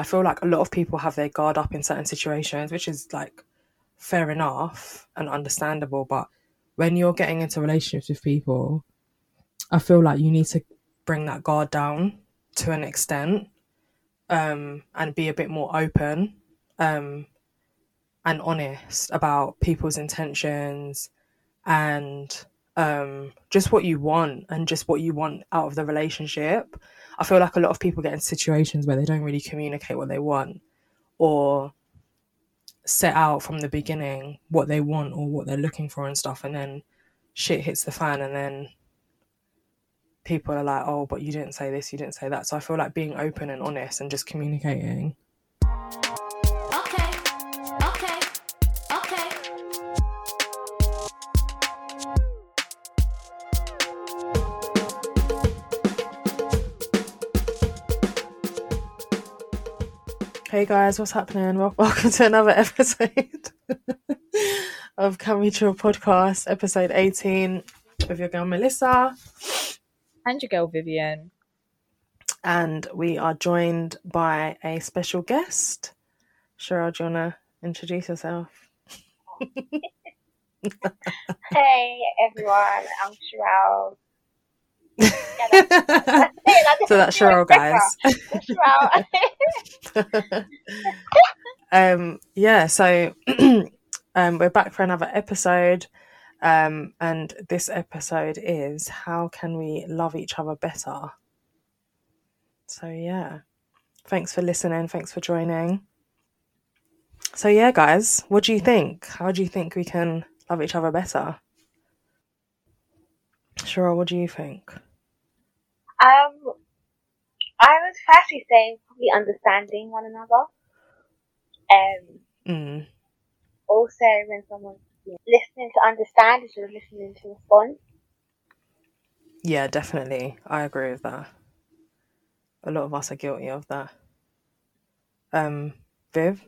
I feel like a lot of people have their guard up in certain situations, which is like fair enough and understandable. But when you're getting into relationships with people, I feel like you need to bring that guard down to an extent um, and be a bit more open um, and honest about people's intentions and um, just what you want and just what you want out of the relationship. I feel like a lot of people get in situations where they don't really communicate what they want or set out from the beginning what they want or what they're looking for and stuff and then shit hits the fan and then people are like oh but you didn't say this you didn't say that so i feel like being open and honest and just communicating hey guys what's happening? Wel- welcome to another episode of can we chill podcast episode 18 with your girl melissa. And your girl Vivian. and we are joined by a special guest. Sherelle, do you want to introduce yourself? Hey everyone, I'm Sherelle. so that's Sherelle, guys. Um, yeah, so um, we're back for another episode. Um, and this episode is How Can We Love Each Other Better? So, yeah, thanks for listening. Thanks for joining. So, yeah, guys, what do you think? How do you think we can love each other better? Sherelle, what do you think? Um, I would firstly say probably understanding one another. Um, Mm, also when someone's listening to understand instead of listening to respond. yeah, definitely. I agree with that. A lot of us are guilty of that. Um, Viv?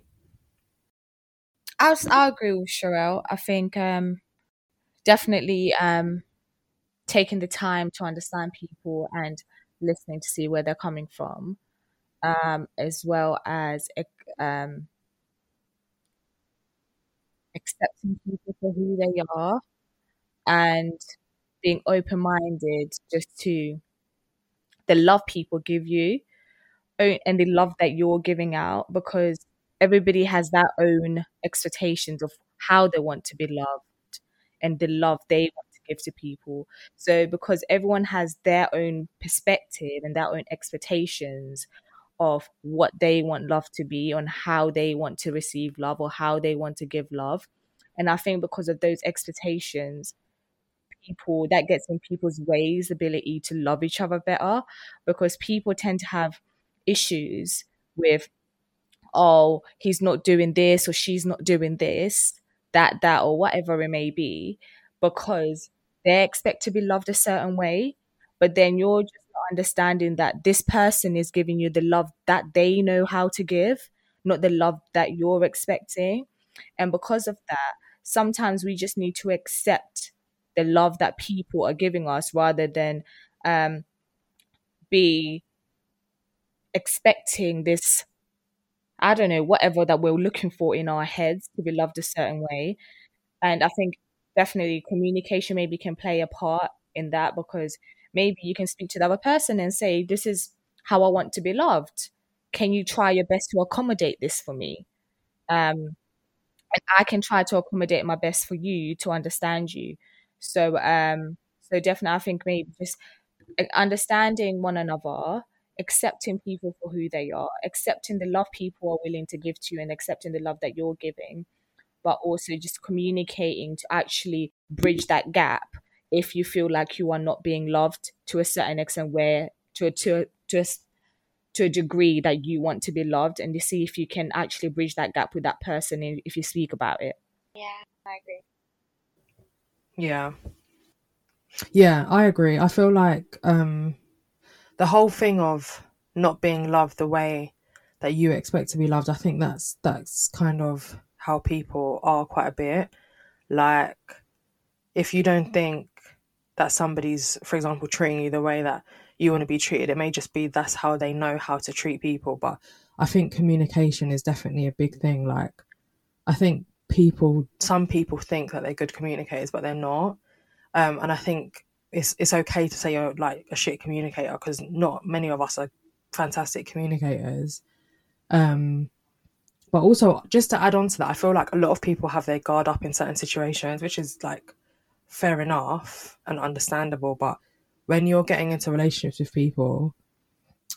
I'll, I'll agree with Sherelle. I think um, definitely um, taking the time to understand people and listening to see where they're coming from, um, as well as um, accepting people for who they are and being open minded just to the love people give you and the love that you're giving out because everybody has their own expectations of how they want to be loved and the love they want to people. So, because everyone has their own perspective and their own expectations of what they want love to be, on how they want to receive love or how they want to give love. And I think because of those expectations, people that gets in people's ways ability to love each other better because people tend to have issues with oh he's not doing this or she's not doing this that that or whatever it may be because they expect to be loved a certain way but then you're just understanding that this person is giving you the love that they know how to give not the love that you're expecting and because of that sometimes we just need to accept the love that people are giving us rather than um be expecting this I don't know, whatever that we're looking for in our heads to be loved a certain way. And I think definitely communication maybe can play a part in that because maybe you can speak to the other person and say, This is how I want to be loved. Can you try your best to accommodate this for me? Um, and I can try to accommodate my best for you to understand you. So, um, so definitely, I think maybe just uh, understanding one another accepting people for who they are, accepting the love people are willing to give to you, and accepting the love that you're giving, but also just communicating to actually bridge that gap if you feel like you are not being loved to a certain extent, where to a, to a, to a, s- to a degree that you want to be loved, and to see if you can actually bridge that gap with that person if you speak about it. Yeah, I agree. Yeah. Yeah, I agree. I feel like um the whole thing of not being loved the way that you expect to be loved, I think that's that's kind of how people are quite a bit. Like if you don't think that somebody's, for example, treating you the way that you want to be treated, it may just be that's how they know how to treat people. But I think communication is definitely a big thing. Like, I think people, some people think that they're good communicators, but they're not. Um, and I think it's it's okay to say you're like a shit communicator because not many of us are fantastic communicators. Um, but also, just to add on to that, I feel like a lot of people have their guard up in certain situations, which is like fair enough and understandable. But when you're getting into relationships with people,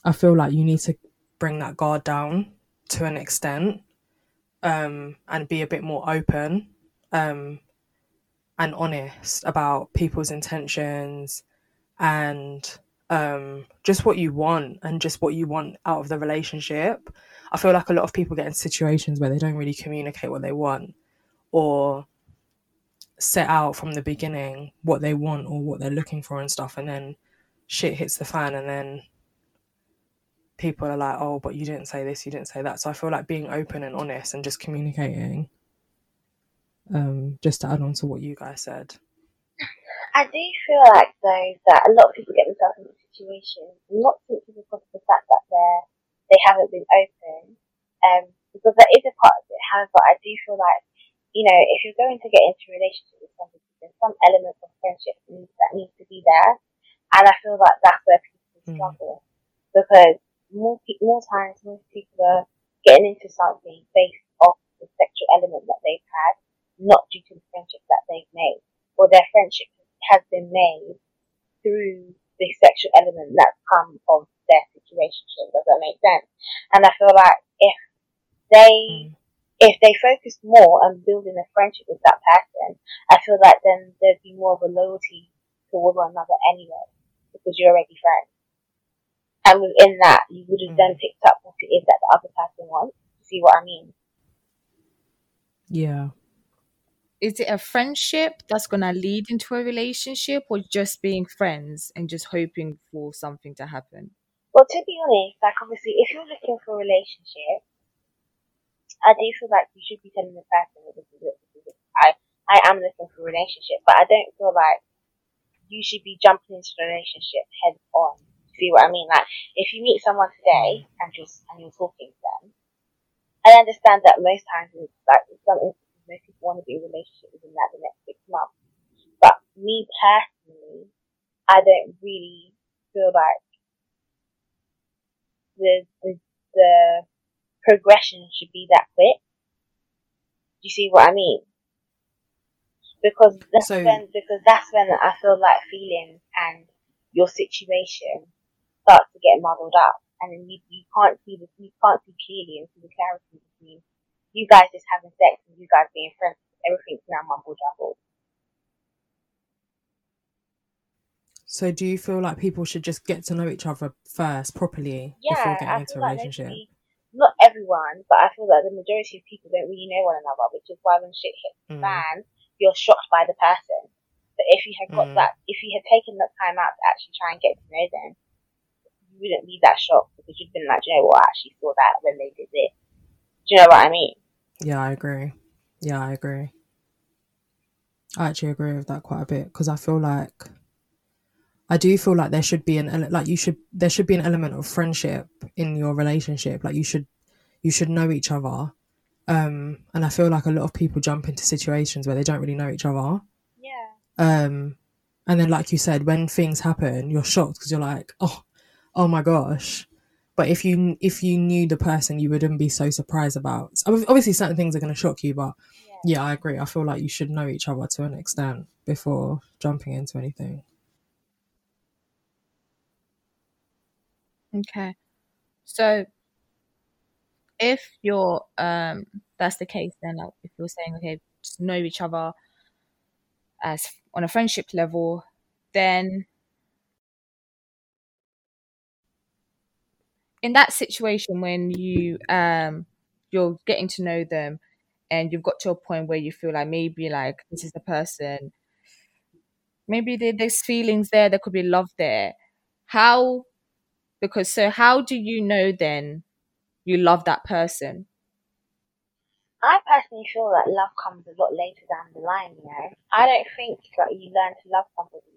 I feel like you need to bring that guard down to an extent um, and be a bit more open um, and honest about people's intentions and um, just what you want and just what you want out of the relationship. I feel like a lot of people get in situations where they don't really communicate what they want or set out from the beginning what they want or what they're looking for and stuff and then shit hits the fan and then people are like oh but you didn't say this you didn't say that. So i feel like being open and honest and just communicating um just to add on to what you guys said. I do feel like though that a lot of people get themselves into situations not simply because of the fact that they're they haven't been open, um, because that is a part of it. However, I do feel like you know if you're going to get into a relationship with somebody, there's some element of friendship that needs to be there, and I feel like that's where people Mm. struggle because more pe- more times most people are getting into something based off the sexual element that they've had, not due to the friendship that they've made, or their friendship has been made through the sexual element that's come of their situation. Does that make sense? And I feel like if they Mm. if they focus more on building a friendship with that person, I feel like then there'd be more of a loyalty toward one another anyway, because you're already friends. And within that, you would have then picked up what it is that the other person wants. See what I mean? yeah Is it a friendship that's gonna lead into a relationship, or just being friends and just hoping for something to happen? Well, to be honest, like obviously, if you're looking for a relationship, I do feel like you should be telling the person that this is it, this is it. I, I am looking for a relationship, but I don't feel like you should be jumping into the relationship head on. See what I mean? Like, if you meet someone today and just and you're talking to them, I understand that most times, like some most people want to be in a relationship within like the next six months. But me personally, I don't really feel like the the, the progression should be that quick. Do you see what I mean? Because that's So- when because that's when I feel like feelings and your situation starts to get muddled up, and then you you can't see the you can't see clearly and see the clarity between you guys just having sex and you guys being friends. Everything's now mumble jumbled. so do you feel like people should just get to know each other first properly before getting into a relationship not everyone, but I feel like the majority of people don't really know one another, which is why when shit hits the Mm. fan, you're shocked by the person. But if you had got Mm. that, if you had taken that time out to actually try and get to know them, you wouldn't be that shocked because you'd been like, "Do you know what, I actually saw that when they did this. Do you know what I mean? Yeah, I agree. Yeah, I agree. I actually agree with that quite a bit because I feel like I do feel like there should be an ele- like you should there should be an element of friendship in your relationship. Like you should you should know each other. Um, and I feel like a lot of people jump into situations where they don't really know each other. Yeah. Um, and then like you said, when things happen, you're shocked because you're like, oh, oh my gosh. But if you if you knew the person, you wouldn't be so surprised about. Obviously, certain things are going to shock you, but Yeah. yeah, I agree. I feel like you should know each other to an extent before jumping into anything. Okay. So if you're um that's the case then like, if you're saying okay just know each other as on a friendship level then in that situation when you um you're getting to know them and you've got to a point where you feel like maybe like this is the person maybe there, there's feelings there there could be love there how because so how do you know then you love that person I personally feel that love comes a lot later down the line, you know. I don't think that you learn to love somebody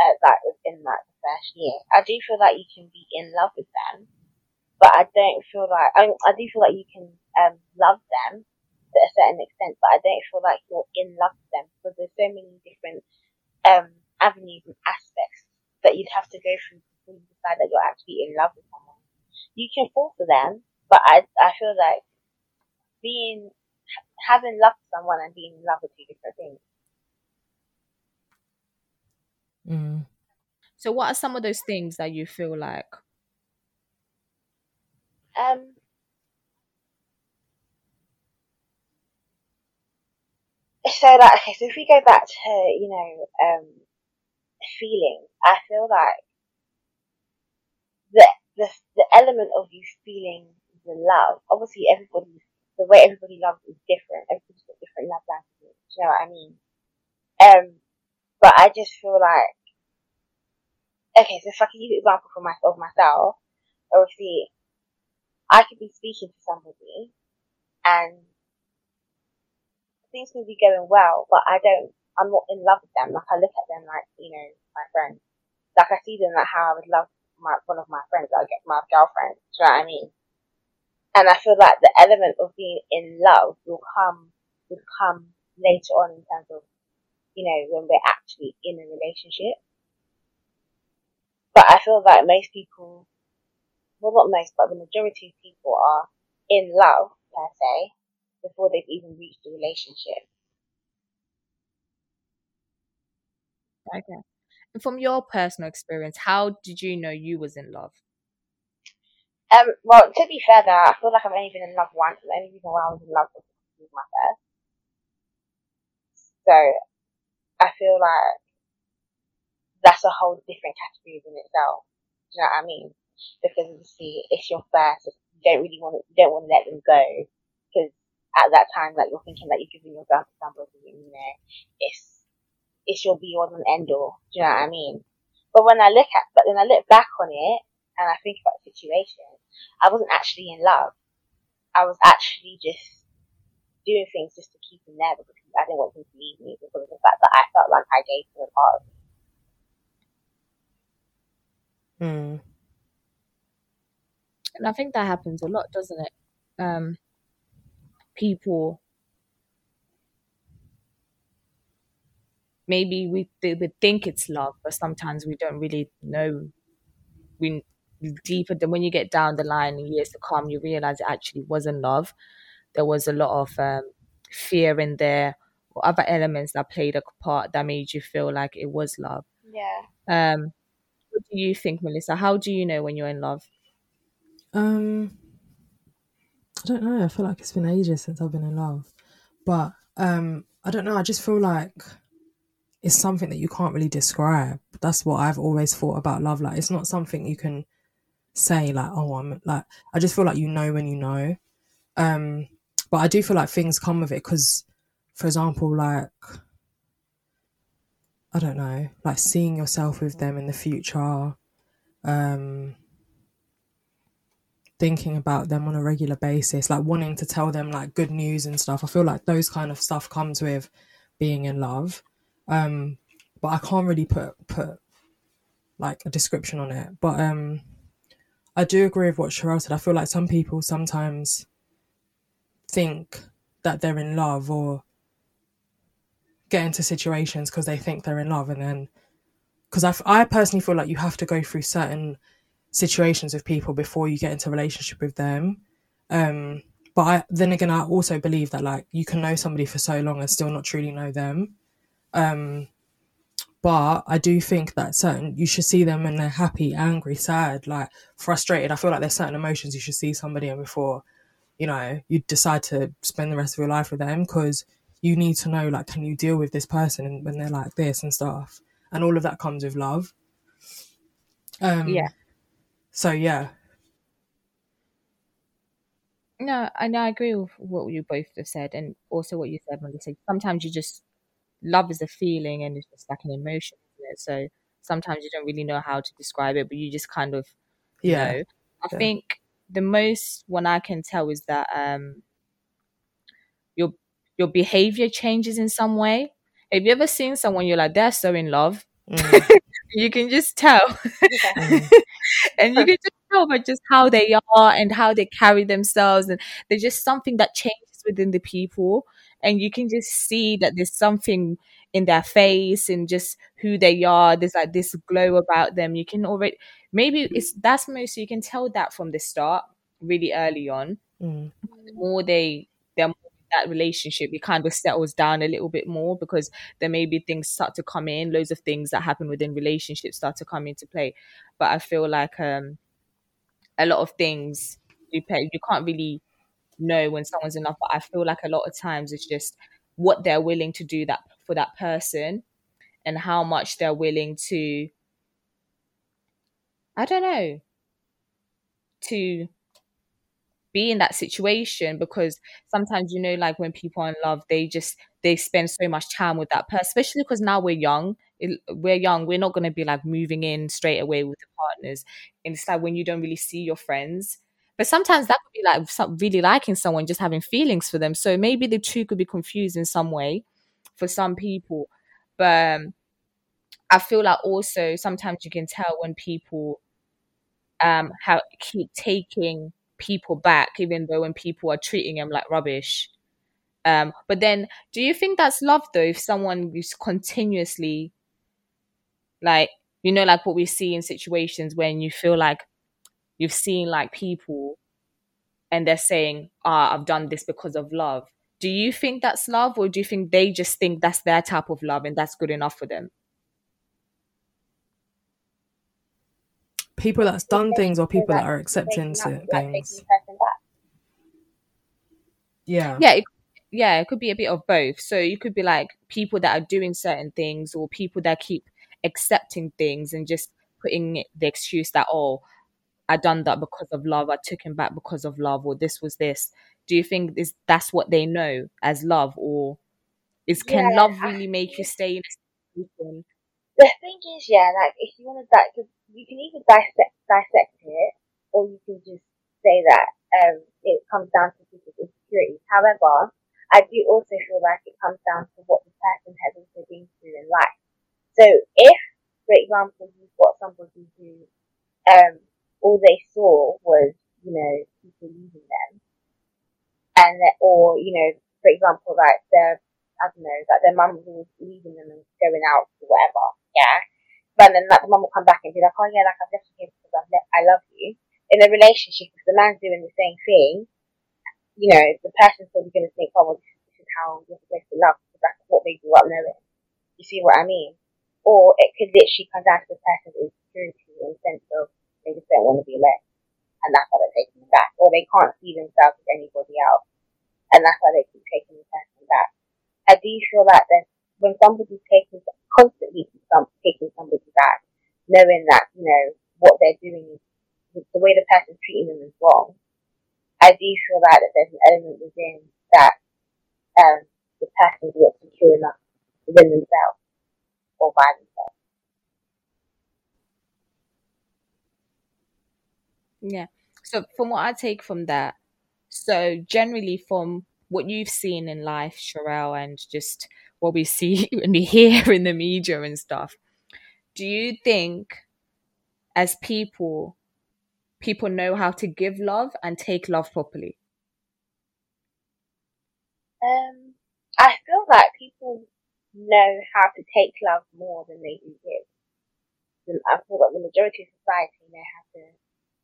uh, like within that first year. I do feel like you can be in love with them but I don't feel like I, mean, I do feel like you can um, love them to a certain extent, but I don't feel like you're in love with them because there's so many different um, avenues and aspects that you'd have to go through before you decide that you're actually in love with someone. You can fall for them, but I I feel like being having love for someone and being in love with two different things. Mm. So, what are some of those things that you feel like? Um, so like, okay, so if we go back to, you know, um, feelings, I feel like the, the, the element of you feeling the love, obviously everybody, the way everybody loves is different. Everybody's got different love languages. Do you know what I mean? Um, but I just feel like, okay, so if I can use an example for myself, myself, obviously, I could be speaking to somebody and things can be going well, but I don't, I'm not in love with them. Like I look at them like, you know, my friends. Like I see them like how I would love my, one of my friends, I get my girlfriend. Do you know what I mean? And I feel like the element of being in love will come, will come later on in terms of, you know, when we're actually in a relationship. But I feel like most people, well not most, but the majority of people are in love per se before they've even reached a relationship. Okay. And from your personal experience, how did you know you was in love? Um, well, to be fair, though, I feel like I've only been in love once. The only reason why I was in love was with my first. So, I feel like that's a whole different category in itself. Do you know what I mean? Because obviously, it's your first. You don't really want to, you don't want to let them go because at that time, like you're thinking that you're giving yourself somebody, and you know, it's it's your be all and end all. Do you know what I mean? But when I look at, but when I look back on it and I think about the situation, I wasn't actually in love. I was actually just doing things just to keep him there because I didn't want him to leave me because of the fact that I felt like I gave him a part of me. Mm. And I think that happens a lot, doesn't it? Um, people maybe we they would think it's love, but sometimes we don't really know. We deeper than when you get down the line in years to come, you realize it actually wasn't love. There was a lot of um, fear in there, or other elements that played a part that made you feel like it was love. Yeah. Um, what do you think, Melissa? How do you know when you're in love? Um, I don't know. I feel like it's been ages since I've been in love, but um, I don't know. I just feel like it's something that you can't really describe. That's what I've always thought about love. Like it's not something you can say like, oh, I'm like. I just feel like you know when you know. Um, but I do feel like things come with it because, for example, like I don't know, like seeing yourself with them in the future, um, thinking about them on a regular basis, like wanting to tell them like good news and stuff. I feel like those kind of stuff comes with being in love. Um, but I can't really put put like a description on it. But um, I do agree with what Sherelle said. I feel like some people sometimes think that they're in love or get into situations because they think they're in love and then because I personally feel like you have to go through certain situations with people before you get into a relationship with them. Um but I, then again i also believe that like you can know somebody for so long and still not truly know them. Um but i do think that certain you should see them when they're happy angry sad like frustrated. I feel like there's certain emotions you should see somebody in before you know you decide to spend the rest of your life with them because you need to know like can you deal with this person when they're like this and stuff and all of that comes with love um Yeah. so yeah No, I know I agree with what you both have said, and also what you said, Melissa. Sometimes you just love is a feeling, and it's just like an emotion, isn't it? So sometimes you don't really know how to describe it, but you just kind of yeah know. I Yeah. think the most one I can tell is that um your your behavior changes in some way. Have you ever seen someone you're like they're so in love? Mm, You can just tell, mm, and you can just tell by just how they are and how they carry themselves, and there's just something that changes within the people, and you can just see that there's something in their face and just who they are. There's like this glow about them. You can already maybe it's that's most you can tell that from the start, really early on. Mm. The more they they're more that relationship, it kind of settles down a little bit more because there may be things start to come in, loads of things that happen within relationships start to come into play. But I feel like um a lot of things you can't really know when someone's enough. But I feel like a lot of times it's just what they're willing to do that for that person and how much they're willing to I don't know. To be in that situation because sometimes you know like when people are in love they just they spend so much time with that person especially because now we're young. We're young. We're not going to be like moving in straight away with the partners. And it's like when you don't really see your friends. But sometimes that could be like some, really liking someone just having feelings for them. So maybe the two could be confused in some way for some people. But um, i feel like also sometimes you can tell when people um how keep taking people back even though when people are treating them like rubbish. Um but then do you think that's love though if someone is continuously like you know like what we see in situations when you feel like you've seen like people and they're saying ah i've done this because of love. Do you think that's love or do you think they just think that's their type of love and that's good enough for them People that's done things or people that are accepting up, certain like taking things. the person back. Yeah. yeah it, yeah it could be a bit of both so you could be like people that are doing certain things or people that keep accepting things and just putting the excuse that oh i done that because of love i took him back because of love or this was this do you think is that's what they know as love or is can Yeah, love really make you stay in a situation The thing is, yeah, like if you want to, like, you can either dissect dissect it, or you can just say that um it comes down to people's insecurities. However, I do also feel like it comes down to what the person has also been through in life. So if, for example, you've got somebody who um all they saw was you know people leaving them, and that, or you know, for example, like their I don't know, like their mum was always leaving them and going out or whatever, yeah. But then like the mum will come back and be like, oh yeah, like I've left you because I, le- I love you. In a relationship, if the man's doing the same thing, you know, the person's probably going to think, oh well, this is, this is how you're supposed to love because that's what they grew up knowing. You see what I mean? Or it could literally come down to the person's insecurity in the sense of they just don't want to be alone. And that's why they're taking them back. Or they can't see themselves as anybody else. And that's why they keep taking the person back. I do feel like that when somebody's taking constantly taking somebody back, knowing that you know what they're doing, is the way the person's treating them is wrong. I do feel like that there's an element within that um, the person's not secure enough within themselves or by themselves. Yeah. So from what I take from that, so generally from what you've seen in life, Sherelle, and just what we see and we hear in the media and stuff, do you think as people, people know how to give love and take love properly? Um, I feel like people know how to take love more than they do give. I feel like the majority of society know how to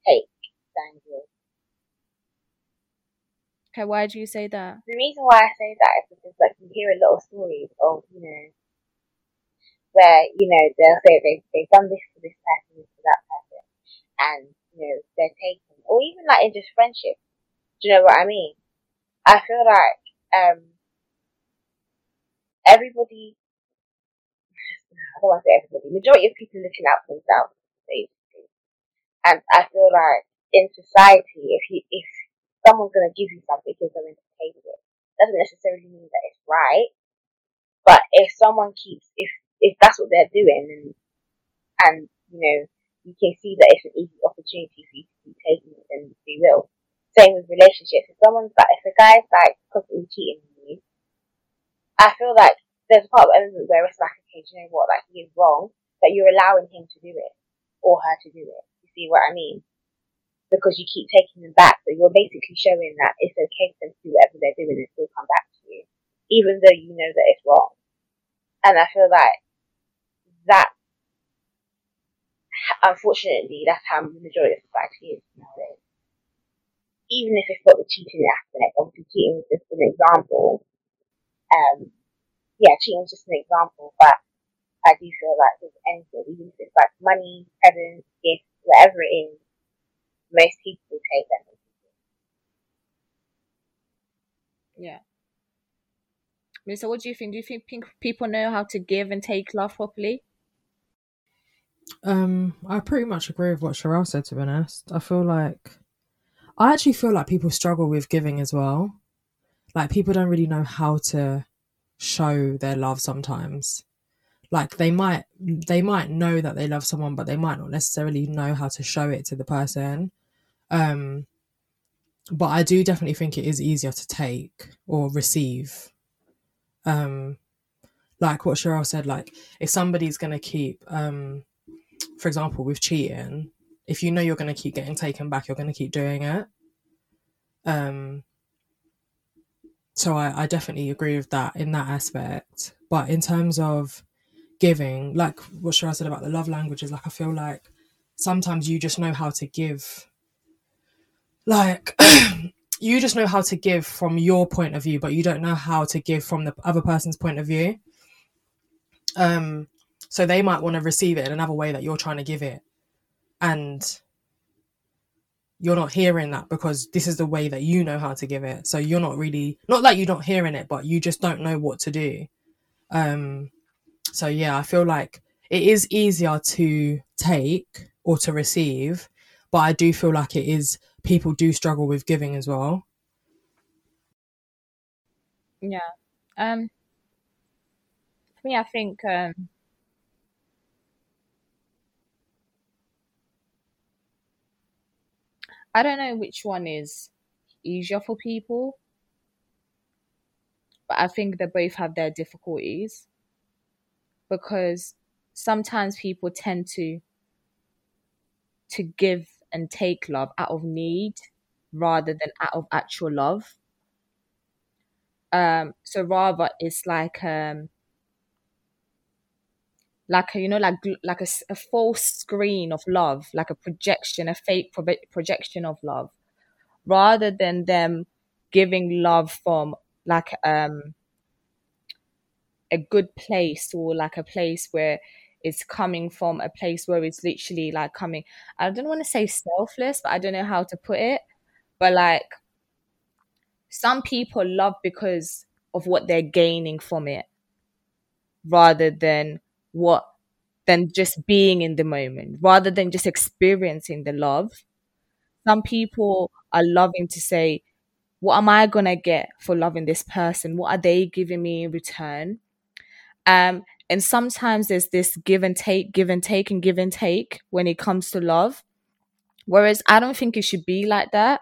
take than give. Okay, why do you say that? the reason why I say that is because like you hear a lot of stories of, you know, where, you know, they'll say they they've done this to this person, this to that person and, you know, they're taken or even like in just friendship. Do you know what I mean? I feel like um everybody I don't want to say everybody, majority of people looking out for themselves, basically. And I feel like in society if you if someone's gonna give you something you're going to with it doesn't necessarily mean that it's right. But if someone keeps, if if that's what they're doing, and and you know you can see that it's an easy opportunity for you to keep taking it, then they will. Same with relationships. If someone's like, if a guy's like constantly cheating on you, I feel like there's a part of element where it's like, okay, do you know what, like he is wrong, but you're allowing him to do it or her to do it. You see what I mean? Because you keep taking them back. So you're basically showing that it's okay for them to do whatever they're doing and still come back to you, even though you know that it's wrong. And I feel like that, unfortunately, that's how the majority of society is nowadays. Even if it's got the cheating aspect, obviously cheating is just an example. Um, yeah, cheating is just an example, but I do feel like with anything, even if it's like money, presents, gifts, whatever it is, most people take them. Yeah. Melissa, what do you think? Do you think pink- people know how to give and take love properly? Um, I pretty much agree with what Sherelle said. To be honest, I feel like I actually feel like people struggle with giving as well. Like people don't really know how to show their love sometimes. Like they might they might know that they love someone, but they might not necessarily know how to show it to the person. Um, but I do definitely think it is easier to take or receive. Um, like what Sherelle said, like if somebody's gonna keep, um, for example, with cheating, if you know you're gonna keep getting taken back, you're gonna keep doing it. Um, so I, I definitely agree with that in that aspect. But in terms of giving, like what Sherelle said about the love languages, like I feel like sometimes you just know how to give like you just know how to give from your point of view but you don't know how to give from the other person's point of view. Um so they might want to receive it in another way that you're trying to give it. And you're not hearing that because this is the way that you know how to give it. So you're not really not like you're not hearing it but you just don't know what to do. Um so yeah i feel like it is easier to take or to receive but i do feel like it is people do struggle with giving as well Yeah. Um, for me, I think um, I don't know which one is easier for people, but I think they both have their difficulties because sometimes people tend to to give and take love out of need rather than out of actual love. Um, so rather it's like um like a, you know like like a, a false screen of love, like a projection, a fake pro- projection of love, rather than them giving love from like um a good place or like a place where it's coming from a place where it's literally like coming I don't want to say selfless, but I don't know how to put it. But like some people love because of what they're gaining from it rather than what than just being in the moment, rather than just experiencing the love. Some people are loving to say, What am I gonna get for loving this person? What are they giving me in return? Um, and sometimes there's this give and take, give and take, and give and take when it comes to love. Whereas I don't think it should be like that.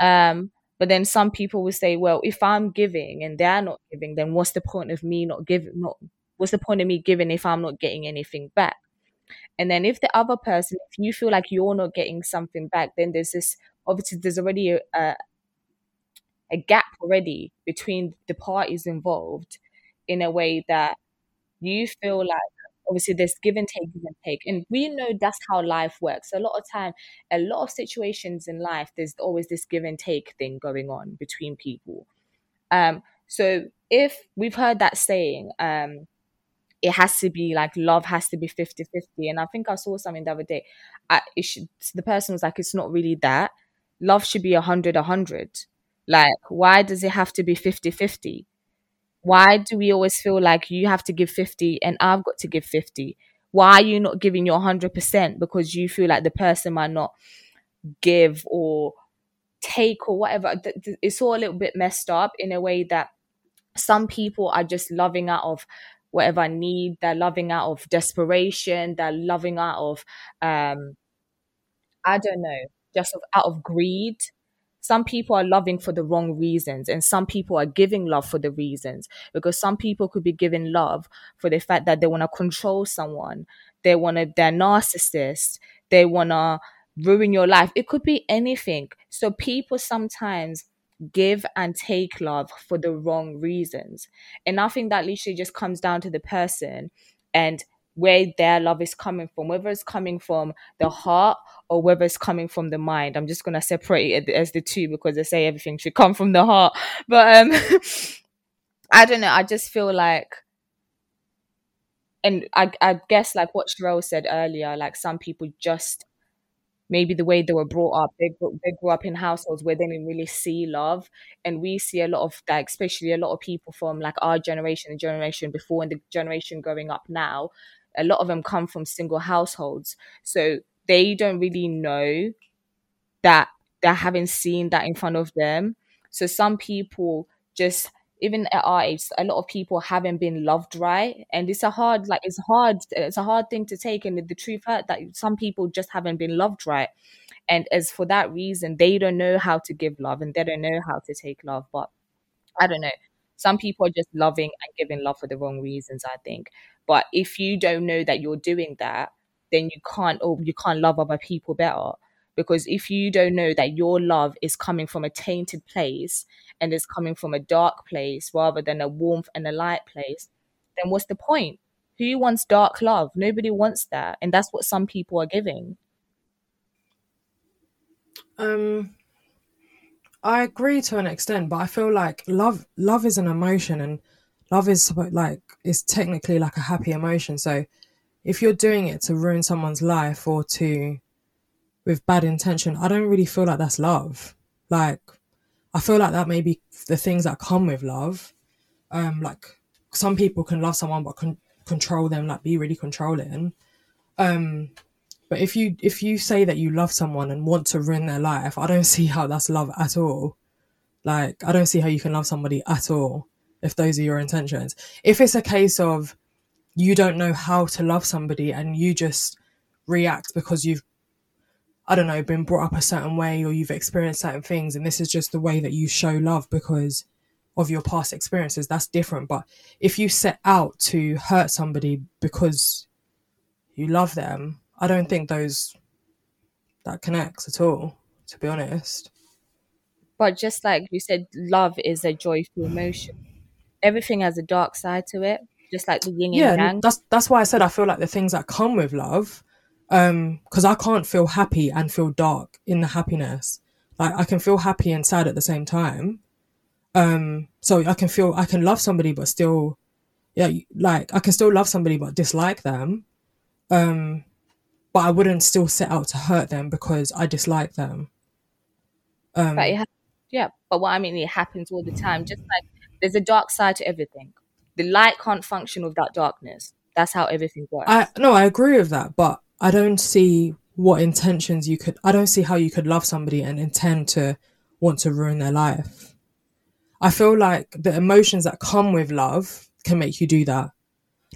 Um, but then some people will say, well, if I'm giving and they're not giving, then what's the point of me not giving? Not what's the point of me giving if I'm not getting anything back? And then if the other person, if you feel like you're not getting something back, then there's this obviously there's already a, a, a gap already between the parties involved in a way that you feel like obviously there's give and take, give and take. And we know that's how life works. A lot of time, a lot of situations in life, there's always this give and take thing going on between people. Um, so if we've heard that saying, um, it has to be like love has to be 50 50. And I think I saw something the other day. I, should, the person was like, it's not really that. Love should be 100 100. Like, why does it have to be 50 50? Why do we always feel like you have to give 50 and I've got to give 50? Why are you not giving your 100% because you feel like the person might not give or take or whatever? It's all a little bit messed up in a way that some people are just loving out of whatever need, they're loving out of desperation, they're loving out of, um, I don't know, just out of greed. Some people are loving for the wrong reasons, and some people are giving love for the reasons. Because some people could be giving love for the fact that they want to control someone, they want to, they're narcissist, they want to ruin your life. It could be anything. So people sometimes give and take love for the wrong reasons. And I think that literally just comes down to the person and where their love is coming from, whether it's coming from the heart or whether it's coming from the mind. I'm just gonna separate it as the two because they say everything should come from the heart. But um I don't know, I just feel like and I, I guess like what Sherelle said earlier, like some people just maybe the way they were brought up, they they grew up in households where they didn't really see love, and we see a lot of that, especially a lot of people from like our generation, the generation before, and the generation growing up now. A lot of them come from single households, so they don't really know that they haven't seen that in front of them. So some people just even at our age, a lot of people haven't been loved right, and it's a hard, like it's hard, it's a hard thing to take. And the truth hurt that some people just haven't been loved right, and as for that reason, they don't know how to give love and they don't know how to take love. But I don't know. Some people are just loving and giving love for the wrong reasons. I think, but if you don't know that you're doing that, then you can't, or you can't love other people better. Because if you don't know that your love is coming from a tainted place and is coming from a dark place rather than a warmth and a light place, then what's the point? Who wants dark love? Nobody wants that. And that's what some people are giving. Um, I agree to an extent, but I feel like love love is an emotion, and love is like is technically like a happy emotion. So if you're doing it to ruin someone's life or to with bad intention, I don't really feel like that's love. Like I feel like that may be the things that come with love. Um, like some people can love someone but con- control them, like be really controlling. Um, but if you if you say that you love someone and want to ruin their life, I don't see how that's love at all. Like I don't see how you can love somebody at all if those are your intentions. If it's a case of you don't know how to love somebody and you just react because you've I don't know, been brought up a certain way or you've experienced certain things and this is just the way that you show love because of your past experiences, that's different. But if you set out to hurt somebody because you love them, I don't think those that connects at all, to be honest. But just like you said, love is a joyful emotion. Everything has a dark side to it, just like the yin and Yeah, yang. that's that's why I said I feel like the things that come with love, um, because I can't feel happy and feel dark in the happiness. Like I can feel happy and sad at the same time. Um, so I can feel I can love somebody but still, yeah, like I can still love somebody but dislike them. Um, but I wouldn't still set out to hurt them because I dislike them. Um, But it ha- yeah, but what I mean, it happens all the time. Just like there's a dark side to everything. The light can't function without darkness. That's how everything works. I no, I agree with that, but I don't see what intentions you could. I don't see how you could love somebody and intend to want to ruin their life. I feel like the emotions that come with love can make you do that.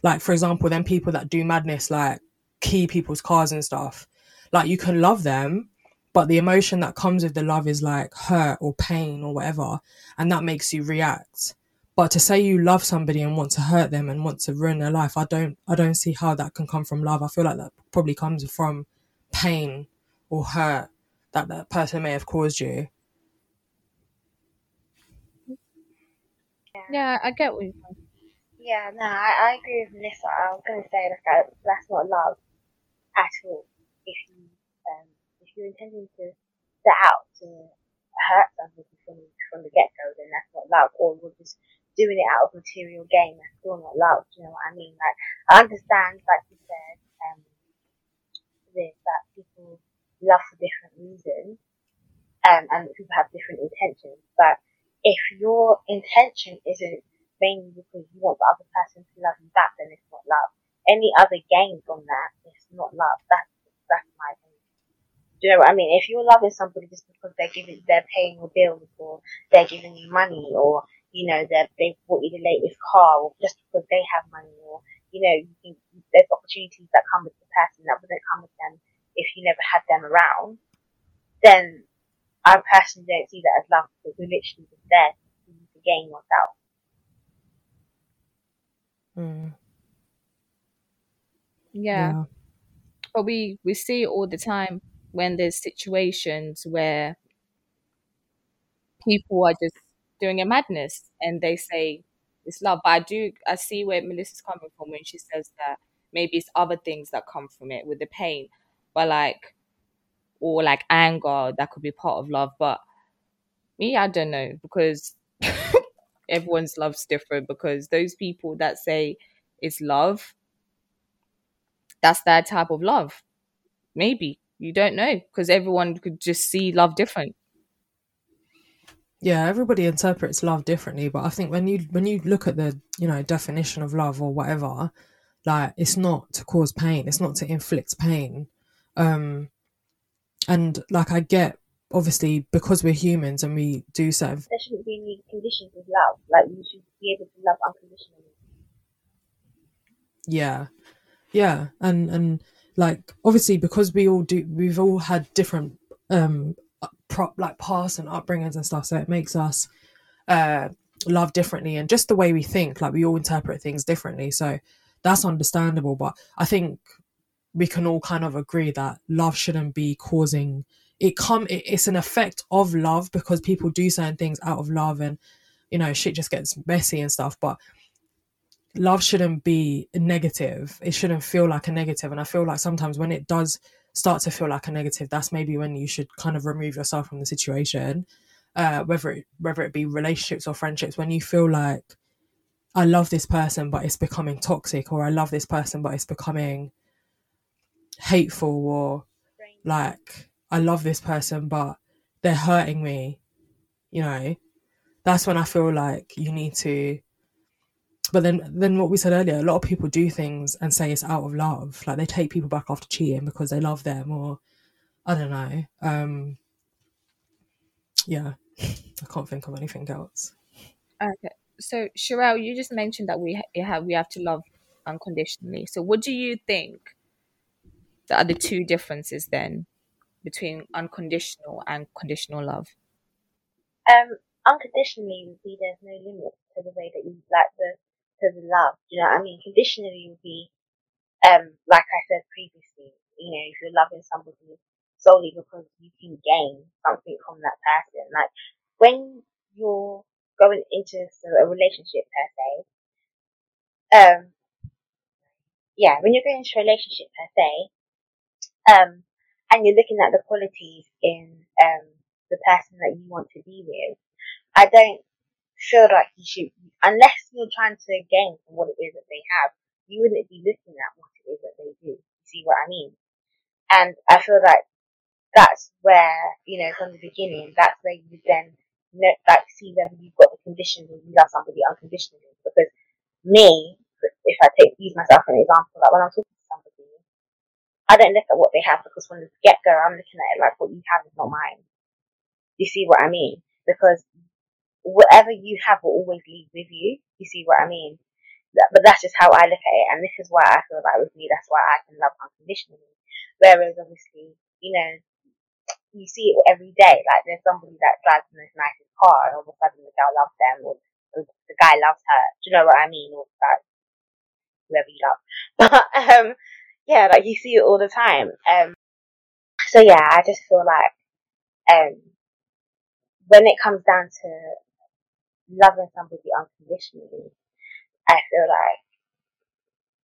Like for example, then people that do madness, like key people's cars and stuff. Like you can love them, but the emotion that comes with the love is like hurt or pain or whatever, and that makes you react. But to say you love somebody and want to hurt them and want to ruin their life, I don't I don't see how that can come from love. I feel like that probably comes from pain or hurt that that person may have caused you. yeah, I get what you mean. Yeah, no, I, I agree with Melissa. I was going to say like uh, that's not love at all. If you if you're intending to set out to hurt somebody from from the get go, then that's not love. Or you're just doing it out of material gain. That's still not love. Do you know what I mean? Like I understand, like you said, um, this that people love for different reasons, um, and people have different intentions. But if your intention isn't mainly because you want the other person to love you back, then it's not love. Any other gain from that is not love. That's that's my opinion. Do you know what I mean? If you're loving somebody just because they're giving, they're paying your bills, or they're giving you money, or you know, they they bought you the latest car, or just because they have money, or you know, you think there's opportunities that come with the person that wouldn't come with them if you never had them around, then I personally don't see that as love because you're literally just there for to gain yourself. Mm, Yeah. but we we see it all the time when there's situations where people are just doing a madness and they say it's love. But I do, I see where Melissa's coming from when she says that maybe it's other things that come from it with the pain, but like, or like anger that could be part of love. But me, I don't know because everyone's love's different because those people that say it's love, that's their type of love. Maybe you don't know because everyone could just see love different. yeah everybody interprets love differently but i think when you when you look at the you know definition of love or whatever like it's not to cause pain it's not to inflict pain um and like i get obviously because we're humans and we do certain There shouldn't be any conditions with love. Like you should be able to love unconditionally. yeah yeah and and like obviously because we all do we've all had different um pro- like past and upbringings and stuff so it makes us uh love differently and just the way we think like we all interpret things differently so that's understandable but i think we can all kind of agree that love shouldn't be causing it come it, it's an effect of love because people do certain things out of love and you know shit just gets messy and stuff but love shouldn't be negative. It shouldn't feel like a negative. and i feel like sometimes when it does start to feel like a negative that's maybe when you should kind of remove yourself from the situation. Uh whether it whether it be relationships or friendships when you feel like i love this person but it's becoming toxic or i love this person but it's becoming hateful or like i love this person but they're hurting me you know? That's when i feel like you need to but then then what we said earlier a lot of people do things and say it's out of love like they take people back after cheating because they love them or i don't know um yeah i can't think of anything else Okay. So, Sherelle, you just mentioned that we have we have to love unconditionally. So, what do you think that are the two differences then between unconditional and conditional love? Um, unconditionally would be there's no limit to the way that you like the to the love. You know I mean? Conditionally would be um like I said previously, you know, if you're loving somebody solely because you can gain something from that person. Like when you're going into a relationship per se, um yeah, when you're going into a relationship per se, um, and you're looking at the qualities in um the person that you want to be with, I don't feel like you should, unless you're trying to gain from what it is that they have, you wouldn't be looking at what it is that they do. See what I mean? And I feel like that's where, you know, from the beginning, that's where you then know, like see whether you've got the conditions and you love somebody unconditionally. Because me, if I take use myself for an example, like when I'm talking to somebody, I don't look at what they have because from the get go, I'm looking at it like what you have is not mine. You see what I mean? Because whatever you have will always leave with you. You see what I mean? But that's just how I look at it, and this is why I feel like with me, that's why I can love unconditionally. Whereas obviously, you know, you see it every day. Like there's somebody that drives the most nicest car, and all of a sudden the girl loves them, or the, guy loves her. Do you know what I mean? Or that whoever you love. But um, yeah, like you see it all the time. Um, so yeah, I just feel like um, when it comes down to loving somebody unconditionally, I feel like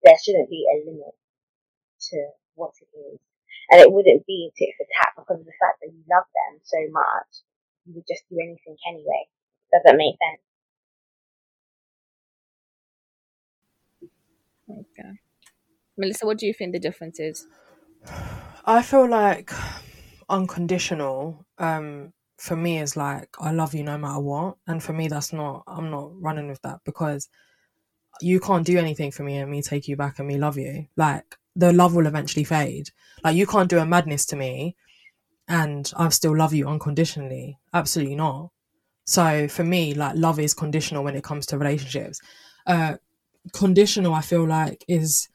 there shouldn't be a limit to what it is. And it wouldn't be tit for tat because of the fact that you love them so much, you would just do anything anyway. Does that make sense? Okay. Melissa, what do you think the difference is? I feel like unconditional um for me is like I love you no matter what. And for me that's not I'm not running with that because you can't do anything for me and me take you back and me love you. Like the love will eventually fade. Like you can't do a madness to me and I still love you unconditionally. Absolutely not. So for me like love is conditional when it comes to relationships. Uh conditional I feel like is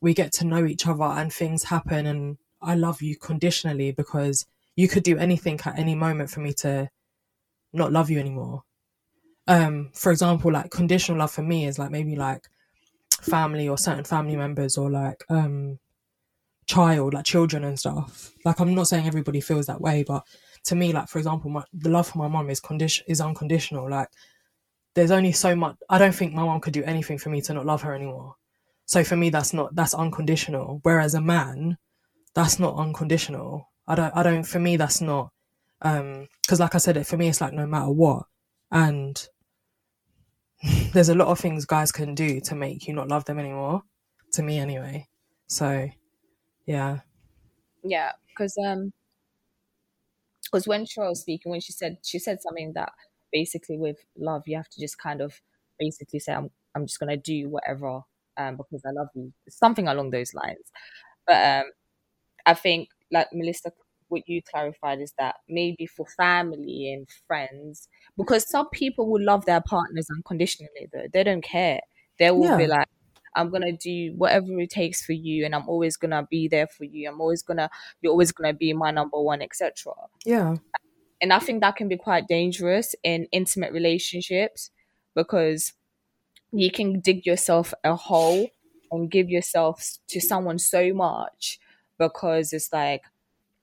we get to know each other and things happen and I love you conditionally because you could do anything at any moment for me to not love you anymore. Um, for example, like conditional love for me is like maybe like family or certain family members or like um child, like children and stuff. Like I'm not saying everybody feels that way, but to me, like for example, my, the love for my mom is condition is unconditional. Like there's only so much. I don't think my mom could do anything for me to not love her anymore. So for me, that's not that's unconditional. Whereas a man, that's not unconditional. I don't. I don't. For me, that's not. Um, because like I said, it for me, it's like no matter what, and there's a lot of things guys can do to make you not love them anymore. To me, anyway. So, yeah. Yeah, because um, because when Sherelle was speaking, when she said she said something that basically with love, you have to just kind of basically say, "I'm I'm just gonna do whatever um because I love you," something along those lines. But um, I think like Melissa, what you clarified is that maybe for family and friends, because some people will love their partners unconditionally. Though they don't care, they will be like. I'm gonna do whatever it takes for you, and I'm always gonna be there for you. I'm always gonna, you're always gonna be my number one, etc Yeah. and I think that can be quite dangerous in intimate relationships because you can dig yourself a hole and give yourself to someone so much because it's like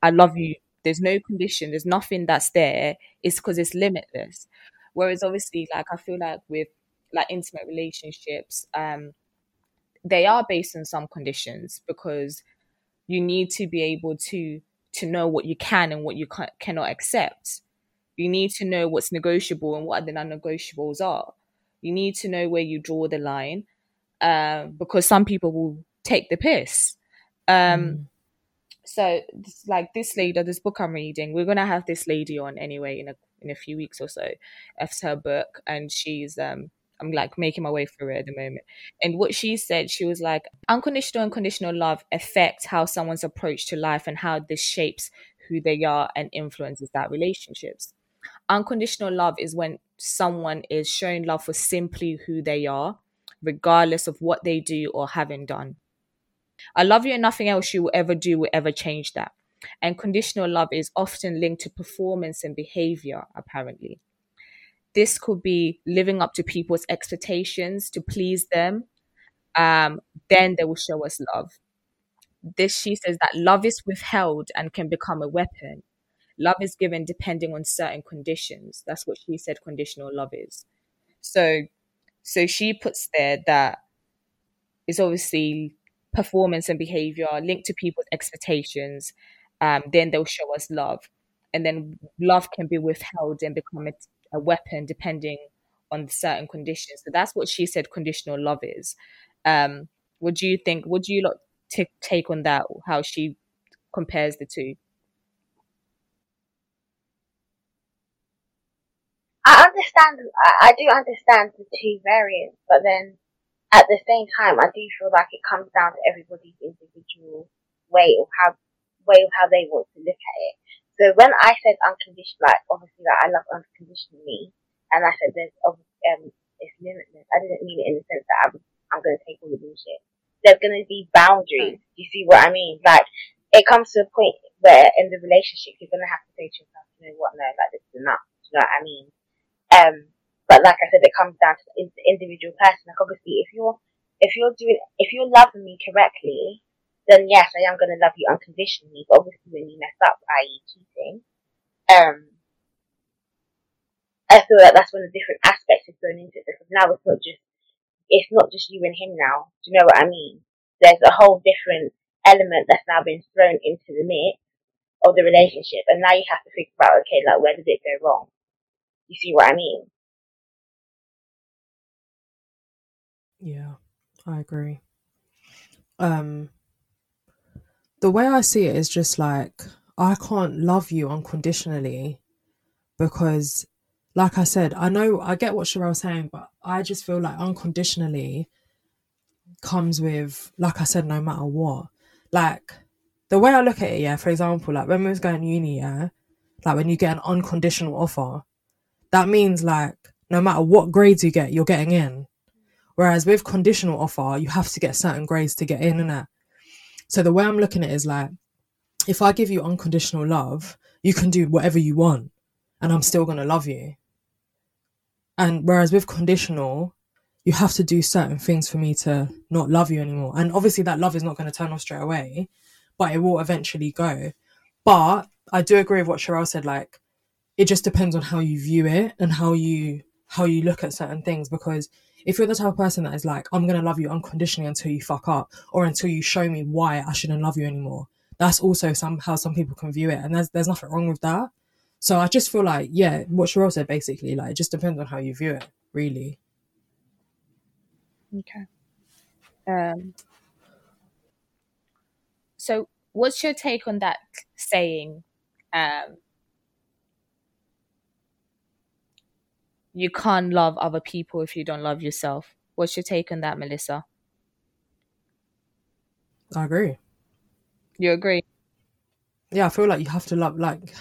I love you. There's no condition. There's nothing that's there. It's because it's limitless. Whereas obviously, like I feel like with like intimate relationships, um, they are based on some conditions because you need to be able to to know what you can and what you ca- cannot accept. You need to know what's negotiable and what the non-negotiables are. You need to know where you draw the line, um, because some people will take the piss. Um, Mm. So like this lady, this book I'm reading, we're gonna have this lady on anyway in a in a few weeks or so. It's her book, and she's um I'm like making my way through it at the moment. And what she said, she was like, unconditional and conditional love affects how someone's approach to life and how this shapes who they are and influences that relationships. Unconditional love is when someone is showing love for simply who they are, regardless of what they do or haven't done. I love you and nothing else you will ever do will ever change that. And conditional love is often linked to performance and behavior, apparently. This could be living up to people's expectations to please them. Um, then they will show us love. This she says that love is withheld and can become a weapon. Love is given depending on certain conditions. That's what she said conditional love is. So so she puts there that it's obviously performance and behavior linked to people's expectations. Um, then they'll show us love, and then love can be withheld and become a, a weapon depending on certain conditions. So that's what she said conditional love is. Um, what do you think? Do you lot t- take on that? How she compares the two? I understand. I, I do understand the two variants, but then at the same time, I do feel like it comes down to everybody's individual way of how way of how they want to look at it. So when I said unconditional, like obviously, like I love unconditionally, and I said there's um it's limitless. I didn't mean it in the sense that I'm I'm going to take all the bullshit. There's going to be boundaries. You see what I mean? Like it comes to a point where in the relationship you're going to have to say to yourself, you know what? No, like this is enough. Do you know what I mean? Um, but like I said, it comes down to the individual person. Like obviously, if you're if you're doing if you're loving me correctly, then yes, I am going to love you unconditionally. But obviously, when you mess up, i.e., cheating, um, I feel like that's when the different aspects is thrown into it because now it's not just it's not just you and him now. Do you know what I mean? There's a whole different element that's now been thrown into the mix of the relationship, and now you have to think about okay, like where did it go wrong? You see what I mean? Yeah, I agree. Um, the way I see it is just like I can't love you unconditionally because, like I said, I know I get what Sherelle's saying, but I just feel like unconditionally comes with, like I said, no matter what. Like the way I look at it, yeah. For example, like when we was going uni, yeah, like when you get an unconditional offer, that means like no matter what grades you get, you're getting in. Whereas with conditional offer, you have to get certain grades to get in, innit? So the way I'm looking at it is like, if I give you unconditional love, you can do whatever you want, and I'm still gonna love you. And whereas with conditional, you have to do certain things for me to not love you anymore. And obviously, that love is not going to turn off straight away, but it will eventually go. But I do agree with what Sherelle said. Like, it just depends on how you view it and how you how you look at certain things. Because if you're the type of person that is like, I'm gonna love you unconditionally until you fuck up, or until you show me why I shouldn't love you anymore, that's also some how some people can view it, and there's there's nothing wrong with that. So I just feel like, yeah, what Sherelle said basically, like, it just depends on how you view it, really. Okay. Um. So, what's your take on that saying? Um, you can't love other people if you don't love yourself. What's your take on that, Melissa? I agree. You agree? Yeah, I feel like you have to love, like,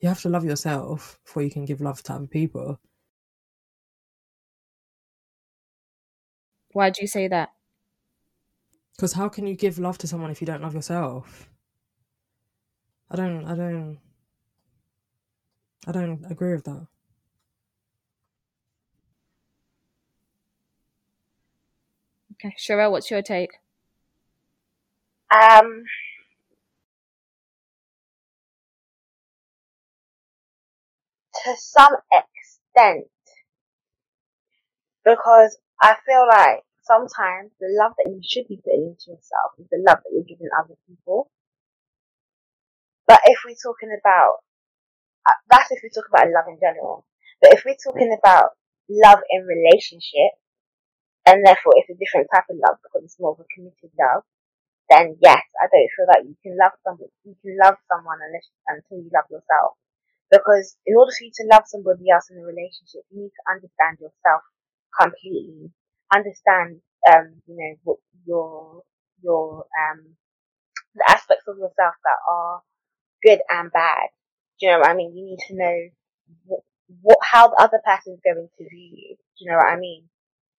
you have to love yourself before you can give love to other people. Why do you say that? Because how can you give love to someone if you don't love yourself? I don't, I don't, I don't agree with that. Okay, Sherelle, what's your take? Um, to some extent, because I feel like sometimes the love that you should be putting into yourself is the love that you're giving other people. But if we're talking about, uh, that's if we talk about love in general. But if we're talking about love in relationship, and therefore it's a different type of love because it's more of a committed love, then yes, I don't feel that you can love somebody, you can love someone unless, until you love yourself. Because in order for you to love somebody else in a relationship, you need to understand yourself completely. Understand, um, you know, what your, your, um, the aspects of yourself that are good and bad. Do you know what I mean? You need to know what, what how the other person's going to view you. Do you know what I mean?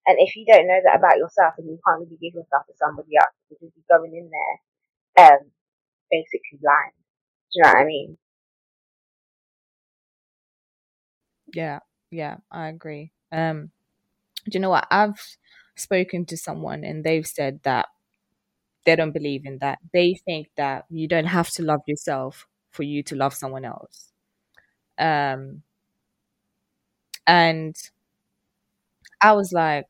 And if you don't know that about yourself, then you can't really give yourself to somebody else because you're going in there, um, basically blind. Do you know what I mean? Yeah, yeah, I agree. Um, do you know what? I've spoken to someone and they've said that they don't believe in that. They think that you don't have to love yourself for you to love someone else. Um, and I was like,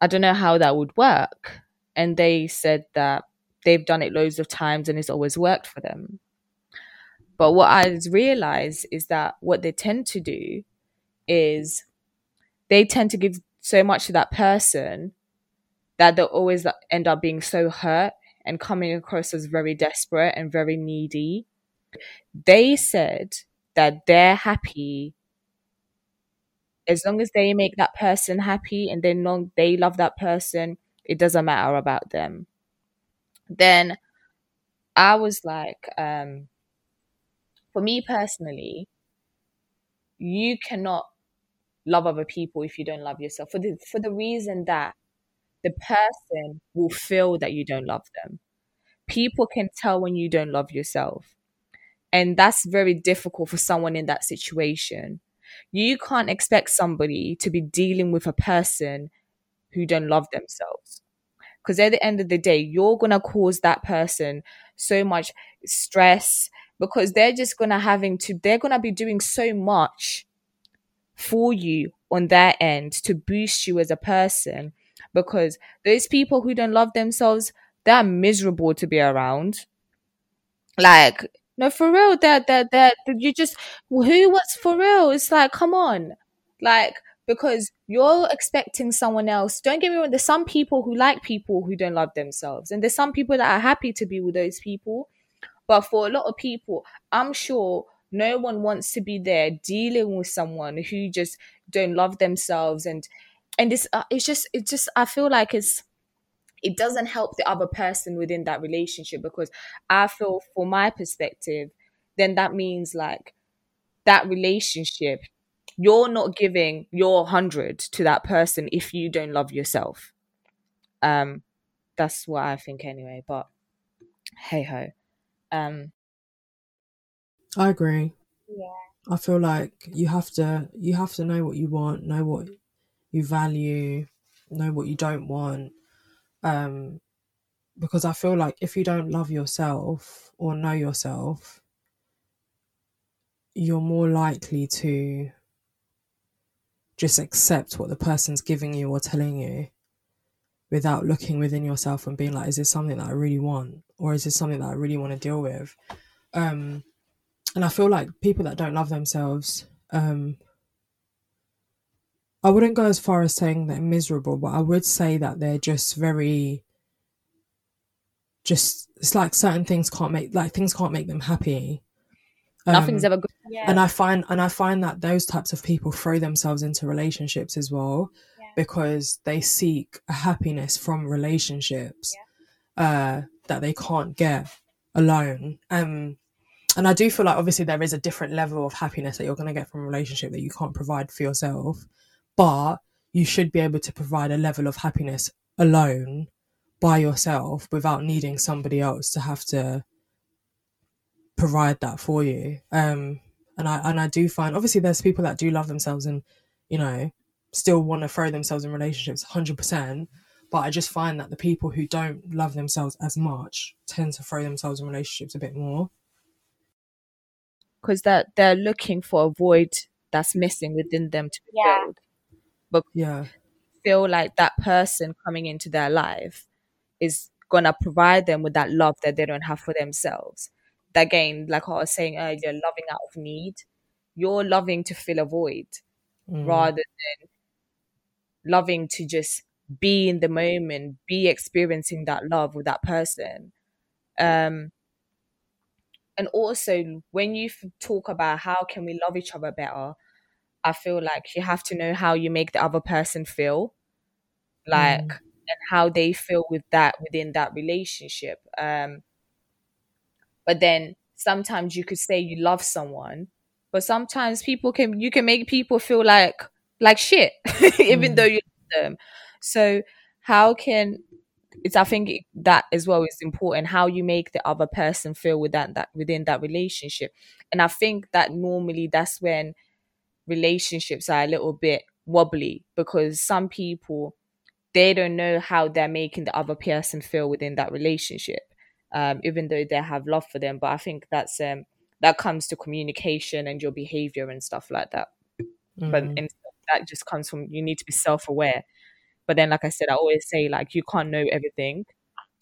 I don't know how that would work. And they said that they've done it loads of times and it's always worked for them. But what I realized is that what they tend to do is they tend to give so much to that person that they'll always end up being so hurt and coming across as very desperate and very needy. They said that they're happy as long as they make that person happy and they know they love that person, it doesn't matter about them. Then I was like, um, for me personally, you cannot love other people if you don't love yourself for the for the reason that the person will feel that you don't love them. People can tell when you don't love yourself. And that's very difficult for someone in that situation. You can't expect somebody to be dealing with a person who don't love themselves. Because at the end of the day, you're going to cause that person so much stress because they're just going to having to, they're going to be doing so much for you on their end to boost you as a person. Because those people who don't love themselves, they're miserable to be around. Like, no, for real, that that that you just who what's for real? It's like, come on, like because you're expecting someone else. Don't get me wrong. There's some people who like people who don't love themselves, and there's some people that are happy to be with those people. But for a lot of people, I'm sure no one wants to be there dealing with someone who just don't love themselves, and and it's uh, it's just it's just I feel like it's it doesn't help the other person within that relationship because I feel, for my perspective, then that means like that relationship, you're not giving your hundred to that person if you don't love yourself. Um, that's what I think anyway. But hey ho, um, I agree. Yeah. I feel like you have to you have to know what you want, know what you value, know what you don't want. Um because I feel like if you don't love yourself or know yourself, you're more likely to just accept what the person's giving you or telling you without looking within yourself and being like, is this something that I really want? Or is this something that I really want to deal with? Um, and I feel like people that don't love themselves, um, I wouldn't go as far as saying they're miserable, but I would say that they're just very, just, it's like certain things can't make, like things can't make them happy. Nothing's Um, ever good. Yeah. and I find and I find that those types of people throw themselves into relationships as well Yeah. because they seek a happiness from relationships uh, that they can't get alone. Um, and I do feel like obviously there is a different level of happiness that you're going to get from a relationship that you can't provide for yourself, but you should be able to provide a level of happiness alone by yourself without needing somebody else to have to provide that for you. Um, and I and I do find obviously there's people that do love themselves and you know still want to throw themselves in relationships 100% but i just find that the people who don't love themselves as much tend to throw themselves in relationships a bit more because that they're looking for a void that's missing within them to be Yeah. filled. Yeah Feel like that person coming into their life is gonna provide them with that love that they don't have for themselves. Again, like I was saying earlier, loving out of need. You're loving to fill a void Mm. rather than loving to just be in the moment, be experiencing that love with that person. Um, and also, when you talk about how can we love each other better, I feel like you have to know how you make the other person feel, like Mm. and how they feel with that within that relationship. Um, but then sometimes you could say you love someone, but sometimes people can you can make people feel like like shit, even Mm. though you love them. So how can it's I think that as well is important how you make the other person feel with that, that within that relationship. And I think that normally that's when relationships are a little bit wobbly because some people they don't know how they're making the other person feel within that relationship um, even though they have love for them. But i think that's um that comes to communication and your behavior and stuff like that. But Mm. and that just comes from you need to be self-aware. But then like i said i always say like you can't know everything.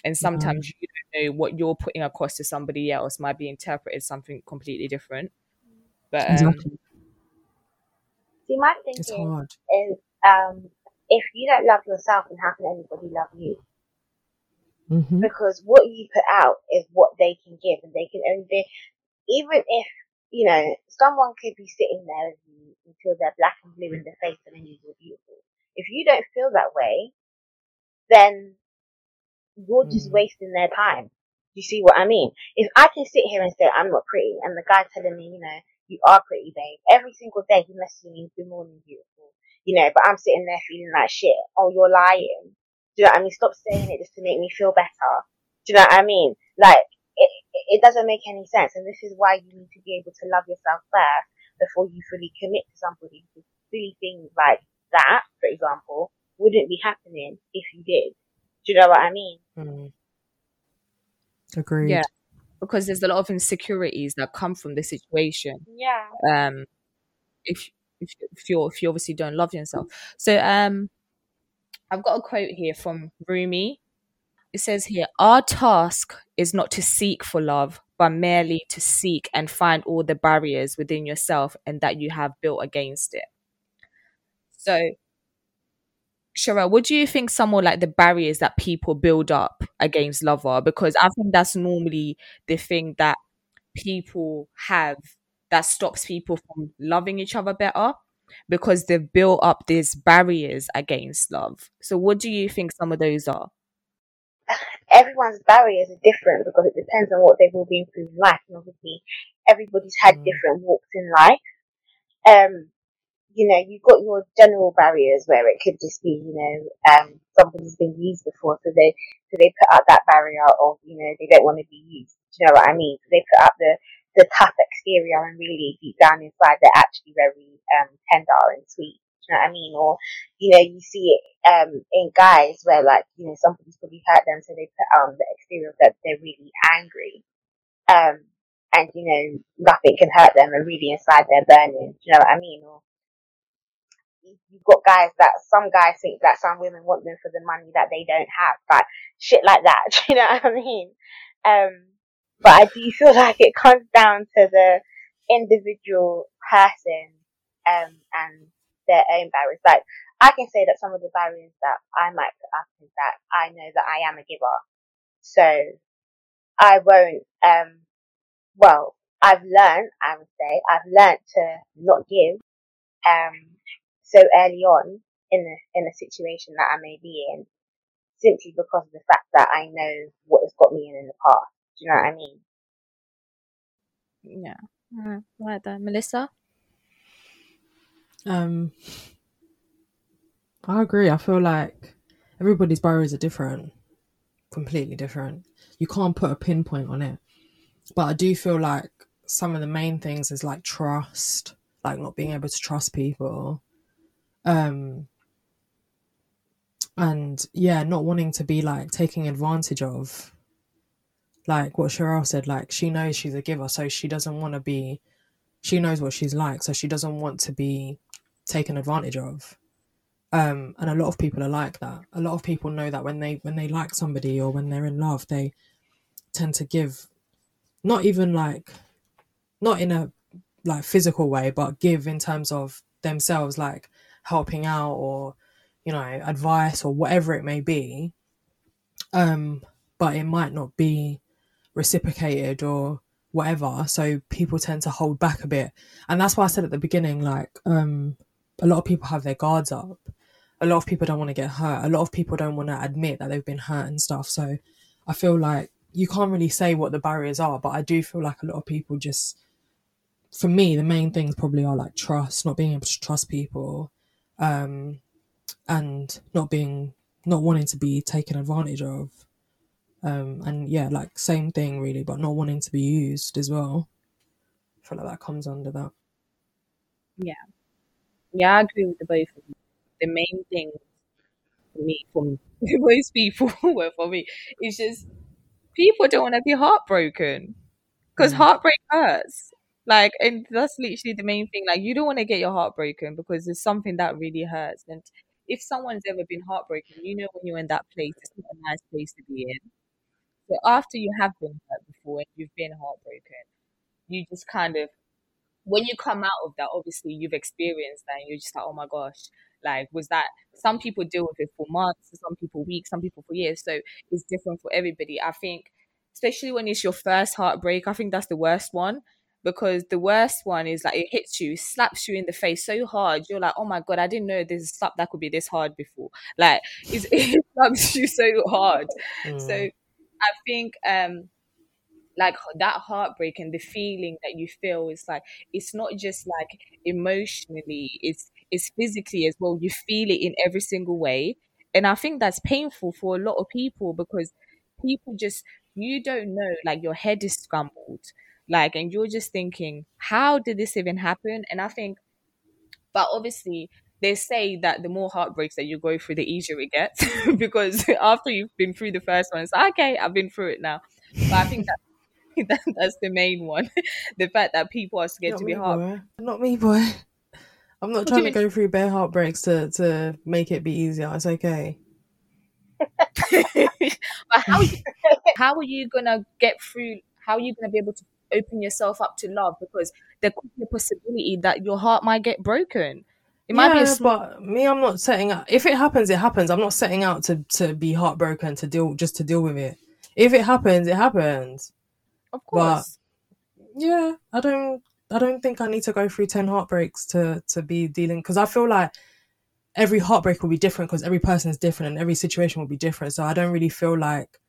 And sometimes you don't know what you're putting across to somebody else might be interpreted something completely different. But um, exactly See, my it's thinking hard is, um, if you don't love yourself, then how can anybody love you? hmm Because what you put out is what they can give, and they can only. Even if you know someone could be sitting there with you until they're black and blue in the face, and then you're beautiful. If you don't feel that way, then you're just Mm. wasting their time. You see what I mean? If I can sit here and say I'm not pretty, and the guy telling me, you know, you are pretty, babe, every single day he messages me, good morning, beautiful. You know, but I'm sitting there feeling like shit. Oh, you're lying. Do you know what I mean? Stop saying it just to make me feel better. Do you know what I mean? Like, it, it- it doesn't make any sense. And this is why you need to be able to love yourself first before you fully commit to somebody. Because silly things like that, for example, wouldn't be happening if you did. Do you know what I mean? Mm. agreed Yeah. Because there's a lot of insecurities that come from the situation. Yeah. um if if, if you if you obviously don't love yourself. So um i've got a quote here from rumi. It says here our task is not to seek for love but merely to seek and find all the barriers within yourself and that you have built against it. So Sherelle, what do you think some more like the barriers that people build up against love? Because I think that's normally the thing that people have that stops people from loving each other better because they've built up these barriers against love. So what do you think some of those are? everyone's barriers are different because it depends on what they've all been through in life, and obviously everybody's had Mm. different walks in life. Um, you know, you've got your general barriers where it could just be, you know, um, somebody's been used before, so they so they put up that barrier of, you know, they don't want to be used. Do you know what I mean? So they put up the the tough exterior, and really deep down inside, they're actually very um, tender and sweet. Do you know what I mean? Or, you know, you see it, um, in guys where like, you know, somebody's probably hurt them, so they put on the exterior that they're really angry. Um, and, you know, nothing can hurt them and really inside they're burning, do you know what I mean? Or, you've got guys that some guys think that some women want them for the money that they don't have, like shit like that. Do you know what I mean? Um, but I do feel like it comes down to the individual person um, and their own barriers. Like I can say that some of the barriers that I might put up is that I know that I am a giver, so I won't. Um, well, I've learned. I would say I've learned to not give. Um, so early on in a, in a situation that I may be in simply because of the fact that I know what has got me in in the past. Do you know what I mean? Yeah. Uh, like that. Melissa? Um, I agree. I feel like everybody's barriers are different, completely different. You can't put a pinpoint on it. But I do feel like some of the main things is like trust, like not being able to trust people. Um, and yeah, not wanting to be like taking advantage of. Like what Sherelle said, like she knows she's a giver, so she doesn't want to be. She knows what she's like, so she doesn't want to be taken advantage of. Um, and a lot of people are like that. A lot of people know that when they when they like somebody or when they're in love, they tend to give, not even like, not in a like physical way, but give in terms of themselves, like helping out or you know advice or whatever it may be. Um, but it might not be reciprocated or whatever. So people tend to hold back a bit, and that's why I said at the beginning, like, um, a lot of people have their guards up. A lot of people don't want to get hurt. A lot of people don't want to admit that they've been hurt and stuff. So I feel like you can't really say what the barriers are, but I do feel like a lot of people just, for me, the main things probably are like trust, not being able to trust people, um, and not being, not wanting to be taken advantage of. Um, and yeah, like same thing really, but not wanting to be used as well. I feel like that comes under that. Yeah. Yeah, I agree with the both of you. The main thing for me, for me, most people, well, for me, is just people don't want to be heartbroken because Mm. heartbreak hurts. Like, and that's literally the main thing. Like, you don't want to get your heart broken because it's something that really hurts. And if someone's ever been heartbroken, you know when you're in that place, it's not a nice place to be in. So after you have been hurt before and you've been heartbroken, you just kind of when you come out of that, obviously you've experienced that and you're just like, oh my gosh, like was that some people deal with it for months, some people weeks, some people for years. So it's different for everybody. I think especially when it's your first heartbreak, I think that's the worst one. Because the worst one is like it hits you, slaps you in the face so hard, you're like, oh my god, I didn't know this slap that could be this hard before. Like it's, it slaps you so hard. So Mm. I think um like that heartbreak and the feeling that you feel is like it's not just like emotionally it's it's physically as well you feel it in every single way and i think that's painful for a lot of people because people just you don't know like your head is scrambled like and you're just thinking how did this even happen and i think but obviously they say that the more heartbreaks that you go through the easier it gets because after you've been through the first one it's like, okay i've been through it now but i think that that, that's the main one. the fact that people are scared Not to be hard. Not me, boy. I'm not do trying to go through bare heartbreaks to to make it be easier. It's okay. but how you, how are you gonna get through? How are you gonna be able to open yourself up to love? Because there could be a possibility that your heart might get broken. It might be a yeah, small. but me, I'm not setting out. If it happens, it happens. I'm not setting out to to be heartbroken to deal just to deal with it. If it happens, it happens. Of but- course. Yeah, I don't. I don't think I need to go through ten heartbreaks to to be dealing because I feel like every heartbreak will be different because every person is different and every situation will be different. So I don't really feel like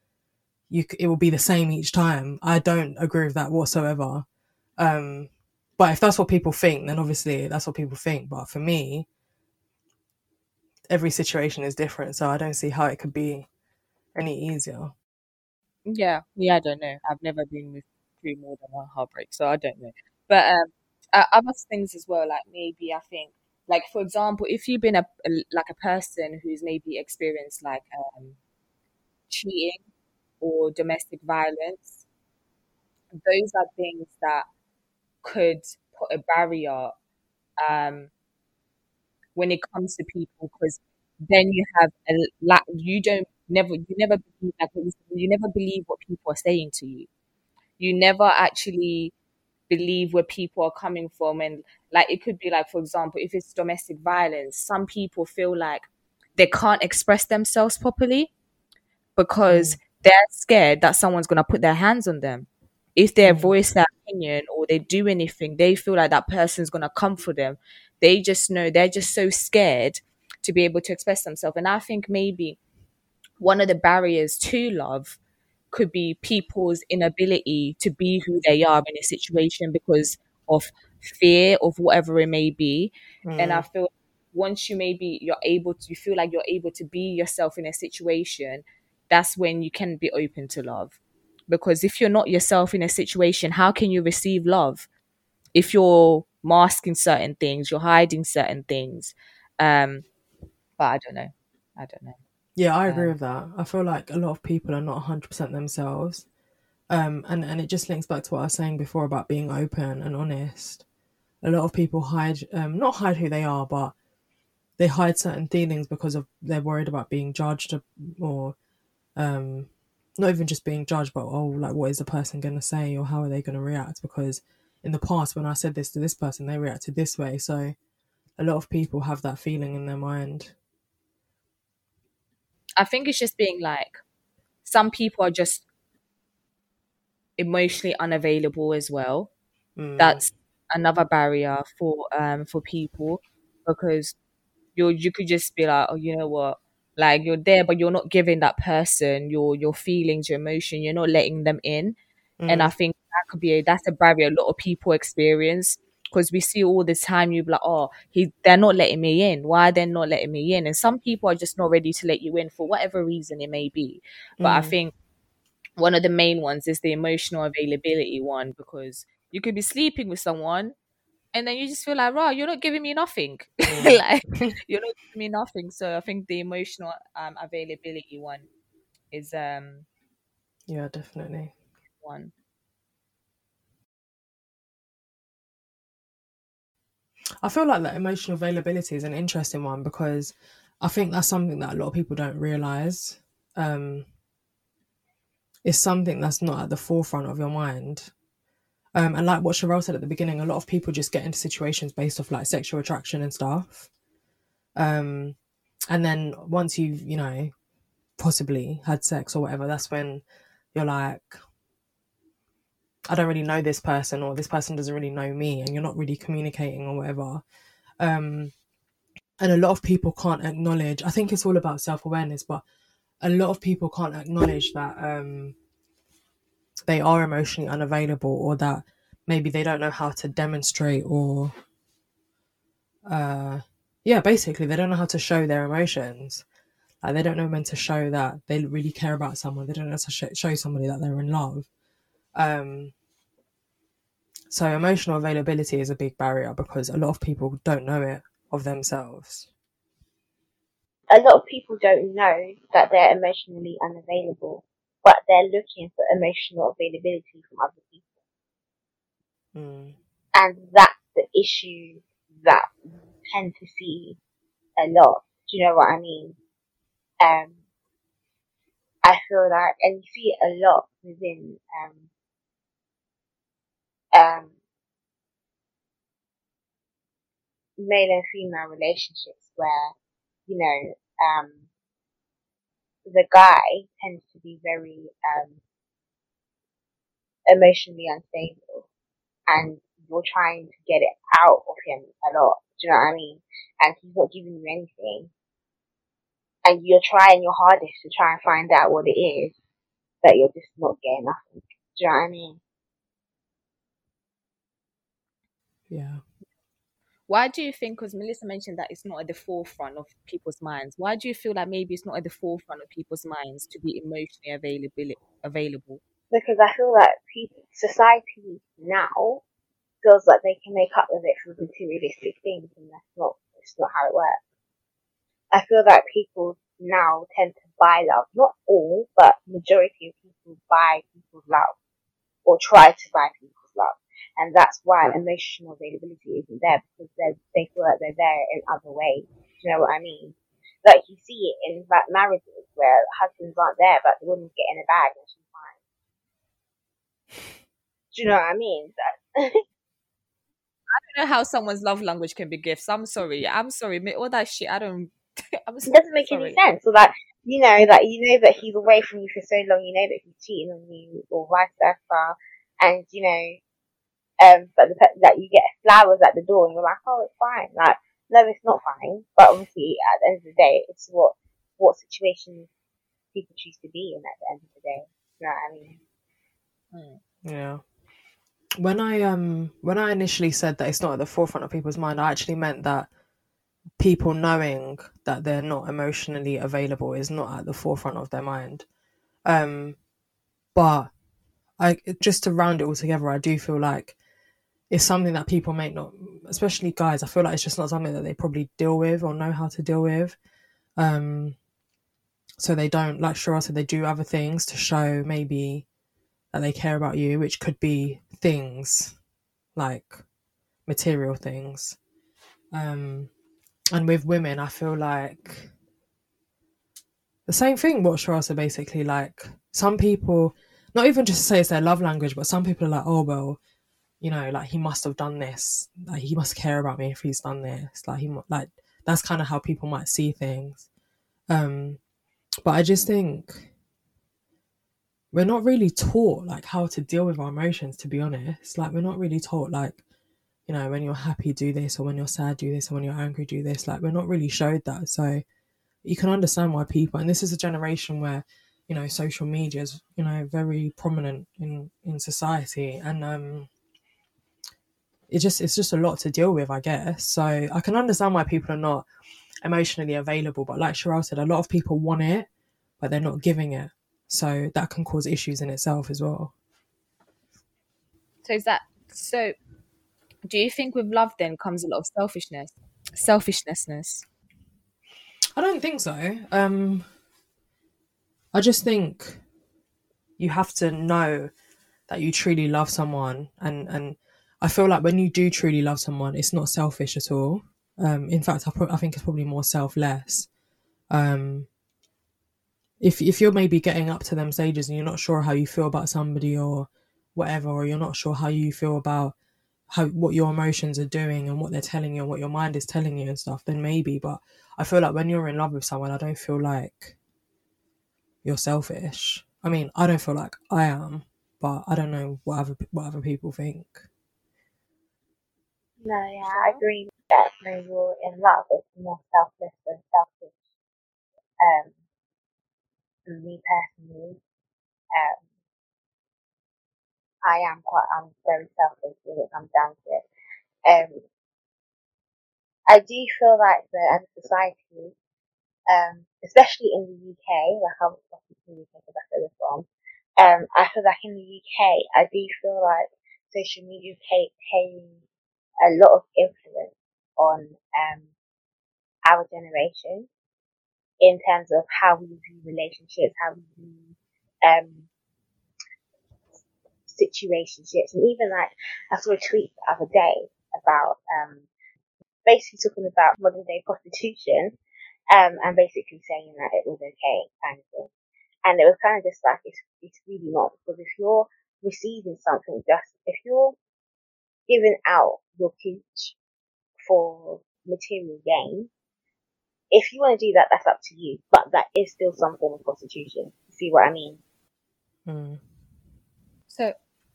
you it will be the same each time. I don't agree with that whatsoever. Um, but if that's what people think, then obviously that's what people think. But for me, every situation is different, so I don't see how it could be any easier. Yeah, yeah, I don't know. I've never been with through more than one heartbreak, so I don't know. But um, other things as well, like maybe I think like for example, if you've been a, a like a person who's maybe experienced like um, cheating or domestic violence, those are things that could put a barrier um, when it comes to people because then you have a lack, you don't never you never believe like you never believe what people are saying to you. You never actually believe where people are coming from and like it could be like for example if it's domestic violence some people feel like they can't express themselves properly because they're scared that someone's going to put their hands on them. If they mm. voice their opinion or they do anything they feel like that person's going to come for them. They just know they're just so scared to be able to express themselves. And i think maybe one of the barriers to love could be people's inability to be who they are in a situation because of fear of whatever it may be. And i mm. feel once you maybe you're able to you feel like you're able to be yourself in a situation that's when you can be open to love because if you're not yourself in a situation how can you receive love if you're masking certain things you're hiding certain things um but i don't know i don't know Yeah, I agree Um, with that. I feel like a lot of people are not 100% themselves. Um, and, and it just links back to what I was saying before about being open and honest. A lot of people hide, um, not hide who they are, but they hide certain feelings because of they're worried about being judged or um, not even just being judged, but oh, like what is the person going to say or how are they going to react? Because in the past, when I said this to this person, they reacted this way. So a lot of people have that feeling in their mind. i think it's just being like some people are just emotionally unavailable as well Mm. that's another barrier for um for people because you you could just be like oh you know what like you're there but you're not giving that person your your feelings your emotion. You're not letting them in. And i think that could be a, that's a barrier a lot of people experience. Because we see all the time you be like oh he they're not letting me in. Why are they not letting me in? And some people are just not ready to let you in for whatever reason it may be. But i Mm. think one of the main ones is the emotional availability one because you could be sleeping with someone and then you just feel like, right, you're not giving me nothing. Like you're not giving me nothing. So I think the emotional um, availability one is um Yeah, definitely. one. I feel like that emotional availability is an interesting one because I think that's something that a lot of people don't realize. Um, it's something that's not at the forefront of your mind. Um, and like what Sherelle said at the beginning, a lot of people just get into situations based off like sexual attraction and stuff. Um, and then once you've, you know, possibly had sex or whatever, that's when you're like, I don't really know this person or this person doesn't really know me and you're not really communicating or whatever. Um, and a lot of people can't acknowledge, I think it's all about self awareness, but a lot of people can't acknowledge that um, they are emotionally unavailable or that maybe they don't know how to demonstrate or, uh, yeah, basically, they don't know how to show their emotions. Like, they don't know when to show that they really care about someone. They don't know how to sh- show somebody that they're in love. Um, so emotional availability is a big barrier because a lot of people don't know it of themselves. a lot of people don't know that they're emotionally unavailable, but they're looking for emotional availability from other people. Mm. And that's the issue that we tend to see a lot. Do you know what I mean? Um, I feel like, and you see it a lot within, um, um, male and female relationships where, you know, um, the guy tends to be very, um, emotionally unstable and you're trying to get it out of him a lot. Do you know what I mean? And he's not giving you anything. And you're trying your hardest to try and find out what it is, but you're just not getting nothing. Do you know what I mean? Yeah. Why do you think? Because Melissa mentioned that it's not at the forefront of people's minds. Why do you feel like maybe it's not at the forefront of people's minds to be emotionally available? Available. Because I feel that people, society now feels like they can make up with it for materialistic things, and that's not. It's not how it works. I feel that people now tend to buy love. Not all, but majority of people buy people's love or try to buy people's love. And that's why emotional availability isn't there because they they feel like they're there in other ways. Do you know what I mean? Like you see it in like marriages where husbands aren't there, but the woman's getting a bag and she's fine. Do you know what I mean? That, I don't know how someone's love language can be gifts. I'm sorry. I'm sorry. All that shit. I don't. I'm it doesn't make sorry. any sense. So that you know that you know that he's away from you for so long, you know that he's cheating on you, or vice versa, and you know, um, but the, pe- that you get flowers at the door, and you're like, oh, it's fine. Like, no, it's not fine. But obviously, at the end of the day, it's what what situations people choose to be in at the end of the day. You know what I mean? Yeah. When I um when I initially said that it's not at the forefront of people's mind, I actually meant that people knowing that they're not emotionally available is not at the forefront of their mind. Um but I just to round it all together, I do feel like it's something that people may not especially guys, I feel like it's just not something that they probably deal with or know how to deal with. Um so they don't like Sherelle said they do other things to show maybe that they care about you, which could be things like material things. Um, and with women, I feel like the same thing. What Sherelle said, basically, like some people, not even just to say it's their love language, but some people are like, oh well, you know, like he must have done this. Like he must care about me if he's done this. Like he, like that's kind of how people might see things. Um, but I just think we're not really taught like how to deal with our emotions to be honest like we're not really taught like you know when you're happy do this or when you're sad do this or when you're angry do this like we're not really showed that so you can understand why people and this is a generation where you know social media is you know very prominent in in society and um it just it's just a lot to deal with i guess so i can understand why people are not emotionally available but like Sherelle said a lot of people want it but they're not giving it so that can cause issues in itself as well So is that so? Do you think with love then comes a lot of selfishness, selfishnessness? I don't think so. Um, I just think you have to know that you truly love someone, and and I feel like when you do truly love someone, it's not selfish at all. Um, in fact, I, pro- I think it's probably more selfless. Um, if if you're maybe getting up to them stages and you're not sure how you feel about somebody or whatever, or you're not sure how you feel about how what your emotions are doing and what they're telling you and what your mind is telling you and stuff, then maybe. But I feel like when you're in love with someone, I don't feel like you're selfish. I mean, I don't feel like I am, but I don't know what other what other people think. No, yeah, I agree that when you're in love, it's more selfless than selfish. Um, for me personally, um, I am quite, I'm very selfish when it comes down to it. Um, I do feel like that as a society, um, especially in the UK, like I'm from the UK because that's where we're from, um, I feel like in the UK, I do feel like social media take, paying a lot of influence on, um, our generation in terms of how we view relationships, how we view, um, situationships, and even like I saw a tweet the other day about um basically talking about modern day prostitution, um, and basically saying that it was okay, kind of thing. And it was kind of just like it's it's really not because if you're receiving something, just if you're giving out your peach for material gain, if you want to do that, that's up to you. But that is still some form of prostitution. See what I mean? Mm. So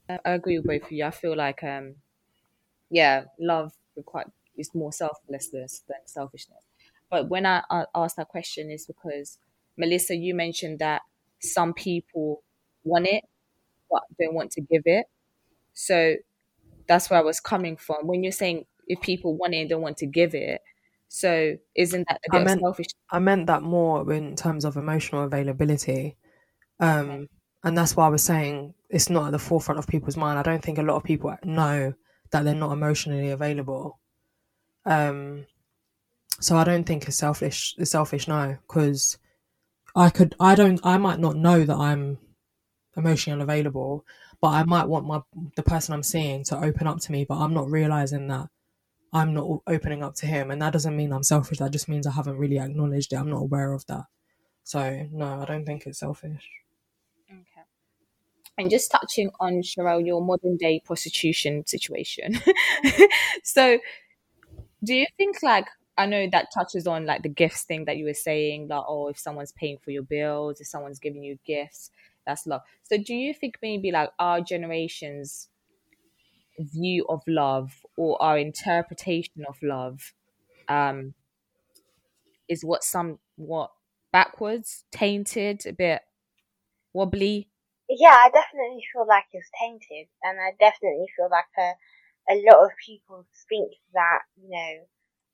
uh, I agree with both of you. I feel like um, yeah, love require is more selflessness than selfishness. But when I uh, asked that question, is because Melissa, you mentioned that some people want it but don't want to give it. So that's where I was coming from. When you're saying if people want it and don't want to give it, so isn't that a I bit meant- selfish? I meant that more in terms of emotional availability. Um, and that's why I was saying it's not at the forefront of people's mind. I don't think a lot of people know that they're not emotionally available. Um, so I don't think it's selfish. It's selfish, no, because I could. I don't. I might not know that I'm emotionally unavailable, but I might want my the person I'm seeing to open up to me, but I'm not realizing that I'm not opening up to him, and that doesn't mean I'm selfish. That just means I haven't really acknowledged it. I'm not aware of that. So no, I don't think it's selfish. Okay. And just touching on Sherelle, your modern day prostitution situation. so, do you think like I know that touches on like the gifts thing that you were saying, like oh, if someone's paying for your bills, if someone's giving you gifts, that's love. So, do you think maybe like our generation's view of love or our interpretation of love um, is what somewhat backwards, tainted, a bit wobbly? Yeah, I definitely feel like it's tainted, and I definitely feel like a, a lot of people think that, you know,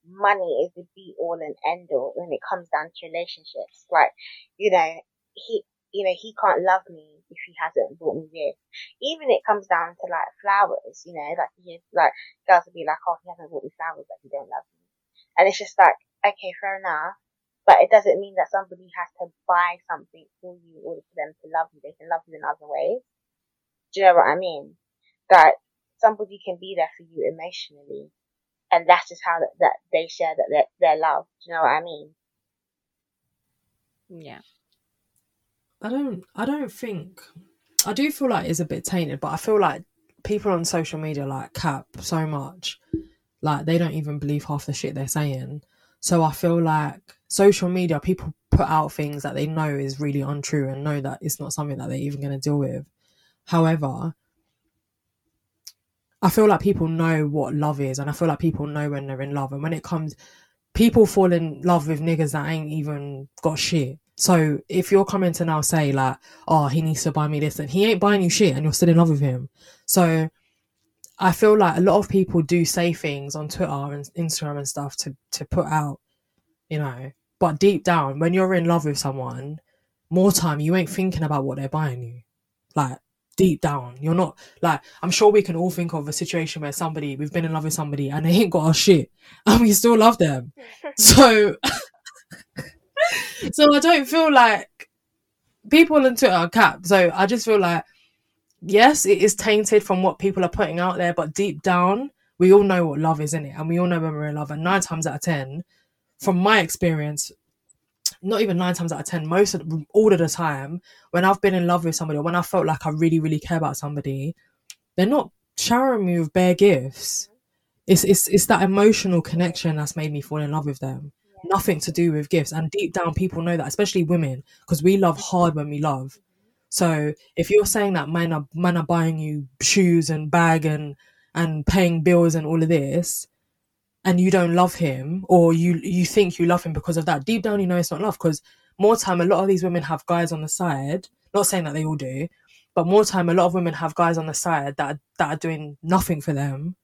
money is the be all and end all when it comes down to relationships. Like, you know, he, you know, he can't love me if he hasn't brought me this. Even it comes down to like flowers, you know, like he, like girls will be like, oh, he hasn't bought me flowers, but he don't love me. And it's just like, okay, fair enough. But it doesn't mean that somebody has to buy something for you in order for them to love you. They can love you in other ways. Do you know what I mean? That somebody can be there for you emotionally. And that's just how that, that they share that their love. Do you know what I mean? Yeah. I don't. I don't think. I do feel like it's a bit tainted, but I feel like people on social media like cap so much, like they don't even believe half the shit they're saying. So I feel like social media, people put out things that they know is really untrue and know that it's not something that they're even going to deal with. However, I feel like people know what love is, and I feel like people know when they're in love. And when it comes, people fall in love with niggas that ain't even got shit. So if you're coming to now say like, oh, he needs to buy me this, and he ain't buying you shit, and you're still in love with him. So I feel like a lot of people do say things on Twitter and Instagram and stuff to to put out, you know. But deep down, when you're in love with someone, more time you ain't thinking about what they're buying you. Like deep down, you're not like I'm sure we can all think of a situation where somebody we've been in love with somebody and they ain't got our shit, and we still love them. So, so I don't feel like people on Twitter are cap. So I just feel like yes, it is tainted from what people are putting out there, but deep down, we all know what love is in it, and we all know when we're in love. And nine times out of ten, from my experience, not even nine times out of ten, most of all of the time, when I've been in love with somebody, when I felt like I really, really care about somebody, they're not showering me with bare gifts. It's it's it's that emotional connection that's made me fall in love with them. Nothing to do with gifts. And deep down, people know that, especially women, because we love hard when we love. So if you're saying that men are men are buying you shoes and bag and and paying bills and all of this, and you don't love him, or you you think you love him because of that, deep down you know it's not love. Because more time, a lot of these women have guys on the side. Not saying that they all do, but more time, a lot of women have guys on the side that that are doing nothing for them,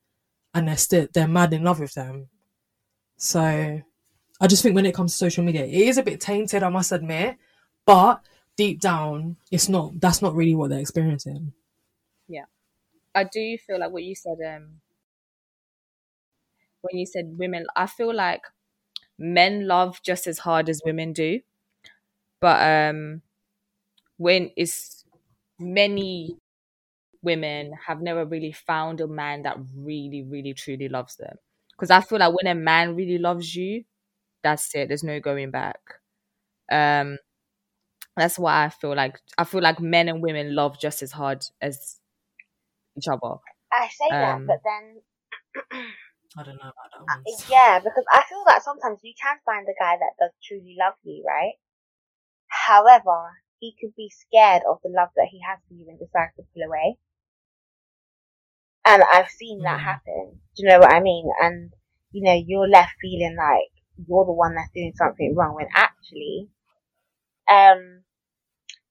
and they're still they're mad in love with them. So I just think when it comes to social media, it is a bit tainted, I must admit, but deep down, it's not. That's not really what they're experiencing. Yeah, I do feel like what you said, um, when you said women, I feel like men love just as hard as women do. But um when it's many women have never really found a man that really, really truly loves them. Because I feel like when a man really loves you, that's it. There's no going back. Um that's why I feel like I feel like men and women love just as hard as each other. I say that, Um, but then I don't know about that one. Yeah, because I feel that sometimes you can find a guy that does truly love you, right? However, he could be scared of the love that he has for you and decides to pull away. And I've seen that Mm. happen. Do you know what I mean? And, you know, you're left feeling like you're the one that's doing something wrong when actually, um,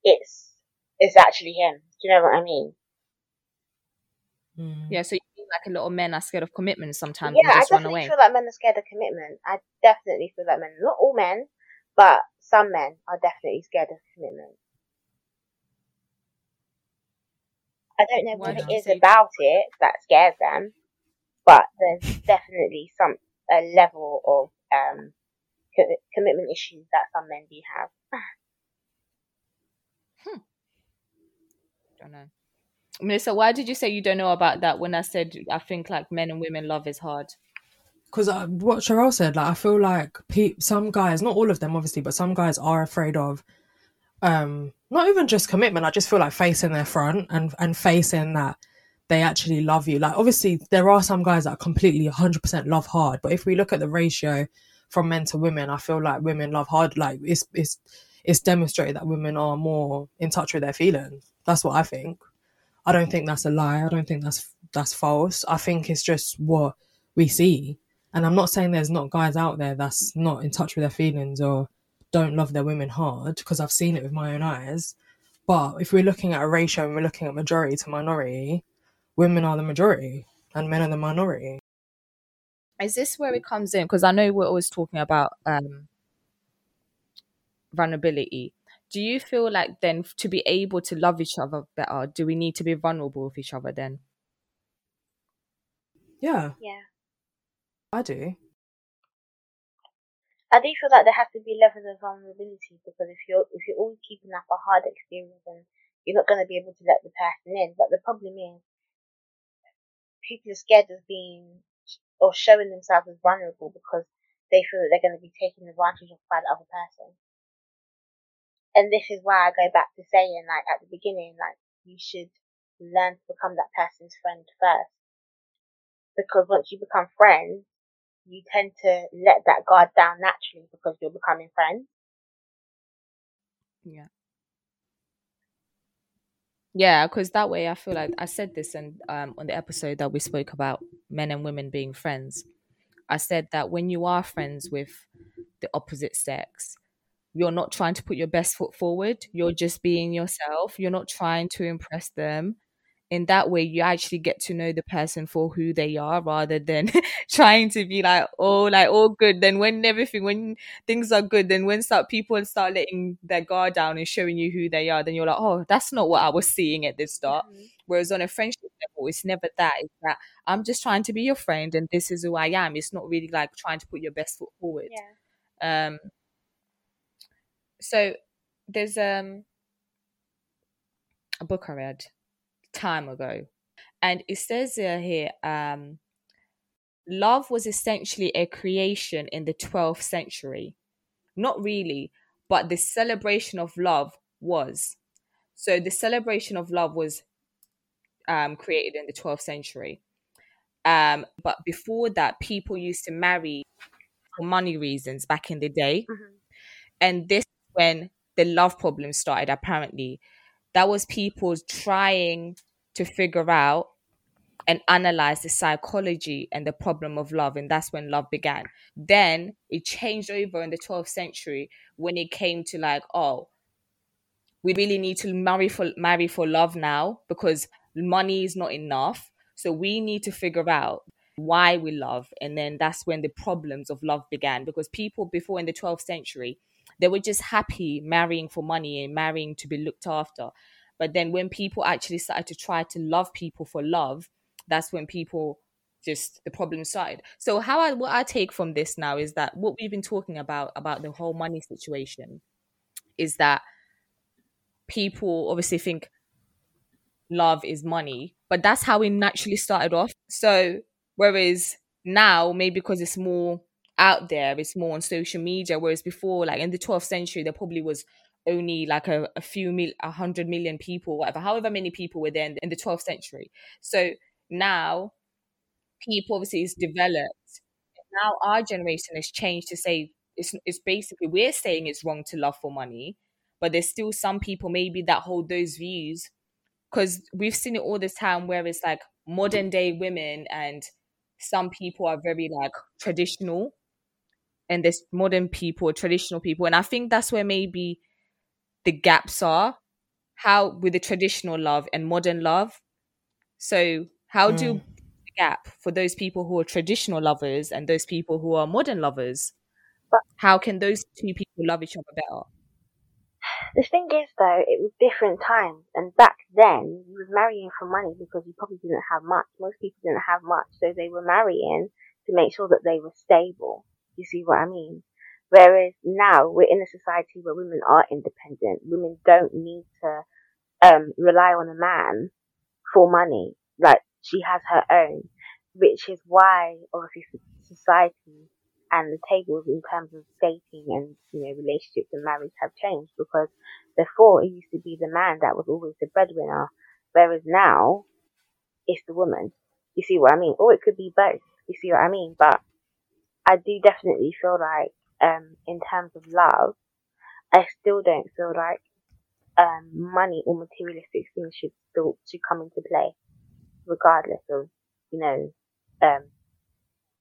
it's, it's actually him. Do you know what I mean? Mm. Yeah, so you feel like a lot of men are scared of commitment sometimes yeah, and I just run definitely away. feel like men are scared of commitment. I definitely feel like men, not all men, but some men are definitely scared of commitment. I don't know what did it you is say- about it that scares them, but there's definitely some a level of um, co- commitment issues that some men do have. don't know. Melissa, why did you say you don't know about that when I said I think like men and women love is hard? because uh, what Sherelle said, like I feel like pe- some guys, not all of them obviously, but some guys are afraid of, um, not even just commitment. I just feel like facing their front and and facing that they actually love you. Like obviously there are some guys that completely 100% love hard, but if we look at the ratio from men to women, I feel like women love hard. Like it's it's it's demonstrated that women are more in touch with their feelings. That's what I think. I don't think that's a lie. I don't think that's that's false. I think it's just what we see. And I'm not saying there's not guys out there that's not in touch with their feelings or don't love their women hard because I've seen it with my own eyes. But if we're looking at a ratio and we're looking at majority to minority, women are the majority and men are the minority. Is this where it comes in? Because I know we're always talking about um, vulnerability. Do you feel like then to be able to love each other better, do we need to be vulnerable with each other then? Yeah, Yeah. I do. I do feel like there has to be levels of vulnerability because if you're if you're always keeping up a hard exterior, then you're not going to be able to let the person in. But the problem is, people are scared of being or showing themselves as vulnerable because they feel that they're going to be taken advantage of by the other person. And this is why I go back to saying, like at the beginning, like you should learn to become that person's friend first. Because once you become friends, you tend to let that guard down naturally because you're becoming friends. Yeah. Yeah, because that way I feel like I said this and um, on the episode that we spoke about men and women being friends. I said that when you are friends with the opposite sex, you're not trying to put your best foot forward. You're just being yourself. You're not trying to impress them. In that way, you actually get to know the person for who they are rather than trying to be like, oh, like all good. Then when everything, when things are good, then when start people start letting their guard down and showing you who they are, then you're like, oh, that's not what I was seeing at the start. Whereas on a friendship level, it's never that. It's that I'm just trying to be your friend and this is who I am. It's not really like trying to put your best foot forward. Yeah. Um so there's um a book I read time ago. And it says here um love was essentially a creation in the 12th century. Not really but the celebration of love was. So the celebration of love was um created in the 12th century. Um but before that people used to marry for money reasons back in the day. Mhm. and this is when the love problem started apparently. That was people trying to figure out and analyze the psychology and the problem of love and that's when love began. Then it changed over in the 12th century when it came to like oh we really need to marry for marry for love now because money is not enough. So we need to figure out why we love and then that's when the problems of love began because people before in the 12th century they were just happy marrying for money and marrying to be looked after but then when people actually started to try to love people for love that's when people just the problem started. So how i what i take from this now is that what we've been talking about about the whole money situation is that people obviously think love is money but that's how we naturally started off. So whereas now maybe because it's more out there it's more on social media whereas before like in the 12th century there probably was only like a, a few mil a hundred million people whatever however many people were there in, in the 12th century. So now people obviously is developed. Now our generation has changed to say it's, it's basically we're saying it's wrong to love for money but there's still some people maybe that hold those views because we've seen it all the time where it's like modern day women and some people are very like traditional and there's modern people traditional people. And i think that's where maybe the gaps are how with the traditional love and modern love so how do Mm. the gap for those people who are traditional lovers and those people who are modern lovers But- how can those two people love each other better The thing is, though, it was different times, and back then you was marrying for money because you probably didn't have much. Most people didn't have much, so they were marrying to make sure that they were stable. You see what I mean? Whereas now we're in a society where women are independent. Women don't need to um, rely on a man for money. Like she has her own, which is why obviously so- society and the tables in terms of dating and you know relationships and marriage have changed because before it used to be the man that was always the breadwinner, whereas now it's the woman. You see what I mean? Or it could be both. You see what I mean? But I do definitely feel like, um, in terms of love, I still don't feel like um, money or materialistic things should still should come into play, regardless of you know um,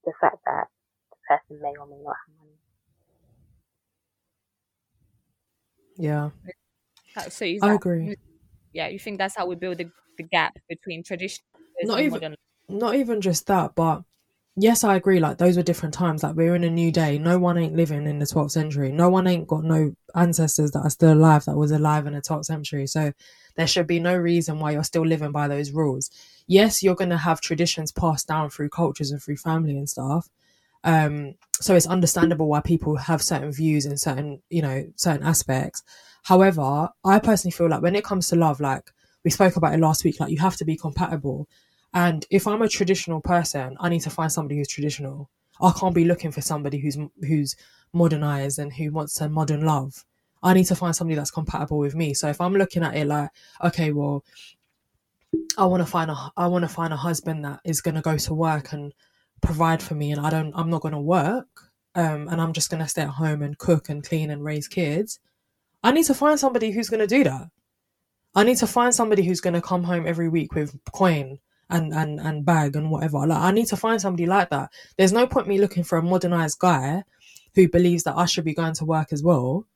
the fact that the person may or may not have money. Yeah, So is I that, agree. yeah, you think that's how we build the, the gap between traditional Not and even- modern? Not even just that, but yes, I agree. Like those were different times. Like we're in a new day. No one ain't living in the 12th century. No one ain't got no ancestors that are still alive that was alive in the 12th century. So there should be no reason why you're still living by those rules. Yes, you're gonna have traditions passed down through cultures and through family and stuff. Um, so it's understandable why people have certain views in certain, you know, certain aspects. However, I personally feel like when it comes to love, like we spoke about it last week, like you have to be compatible. And if I'm a traditional person, I need to find somebody who's traditional. I can't be looking for somebody who's who's modernized and who wants a modern love. I need to find somebody that's compatible with me. So if I'm looking at it like, okay, well, I want to find a I want to find a husband that is going to go to work and provide for me, and I don't I'm not going to work, um, and I'm just going to stay at home and cook and clean and raise kids. I need to find somebody who's going to do that. I need to find somebody who's going to come home every week with coin and and and bag and whatever. Like I need to find somebody like that. There's no point me looking for a modernized guy who believes that I should be going to work as well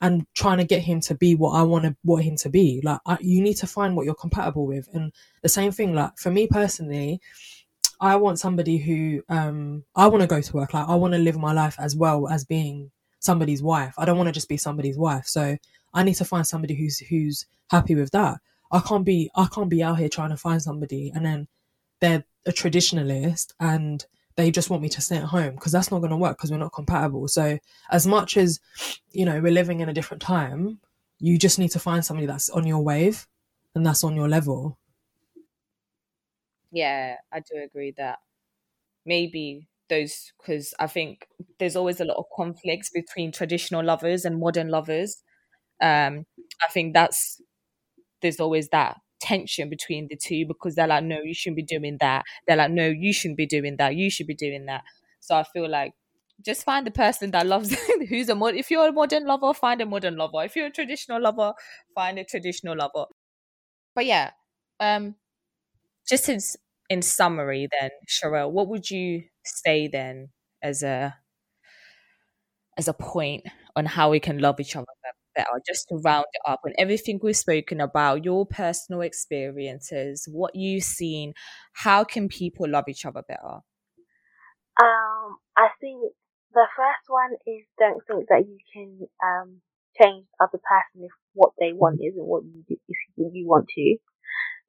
and trying to get him to be what I want to want him to be. Like I, you need to find what you're compatible with. And the same thing like for me personally, I want somebody who um I want to go to work like I want to live my life as well as being somebody's wife. I don't want to just be somebody's wife. So I need to find somebody who's who's happy with that. I can't be I can't be out here trying to find somebody and then they're a traditionalist and they just want me to stay at home because that's not going to work because we're not compatible. So as much as you know we're living in a different time, you just need to find somebody that's on your wave and that's on your level. Yeah, I do agree that maybe those because I think there's always a lot of conflicts between traditional lovers and modern lovers. Um, I think that's there's always that tension between the two because they're like, no, you shouldn't be doing that. They're like, no, you shouldn't be doing that. You should be doing that. So I feel like just find the person that loves who's a mod. If you're a modern lover, find a modern lover. If you're a traditional lover, find a traditional lover. But yeah, um, just in in summary, then Sherelle, what would you say then as a as a point on how we can love each other be- better? Just to round it up on everything we've spoken about, your personal experiences, what you've seen, how can people love each other better? Um, I think the first one is don't think that you can um change the other person if what they want isn't what you do, if you, you want to.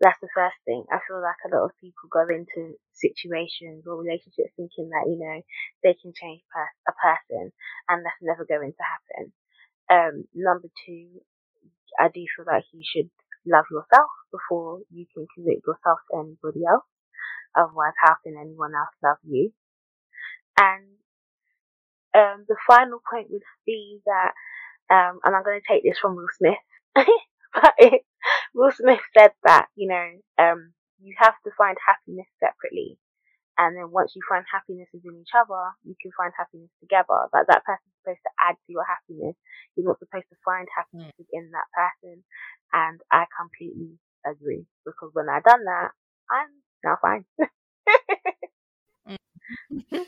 That's the first thing. I feel like a lot of people go into situations or relationships thinking that you know they can change per- a person, and that's never going to happen. Um, number two, I do feel that you should love yourself before you can commit yourself to anybody else. Otherwise, how can anyone else love you? And um, the final point would be that, um, and I'm going to take this from Will Smith, but it, Will Smith said that, you know, um, you have to find happiness separately. And then once you find happiness within each other, you can find happiness together. But that person's supposed to add to your happiness. You're not supposed to find happiness hmm. within that person. And I completely agree because when I done that, I'm now fine. Mm.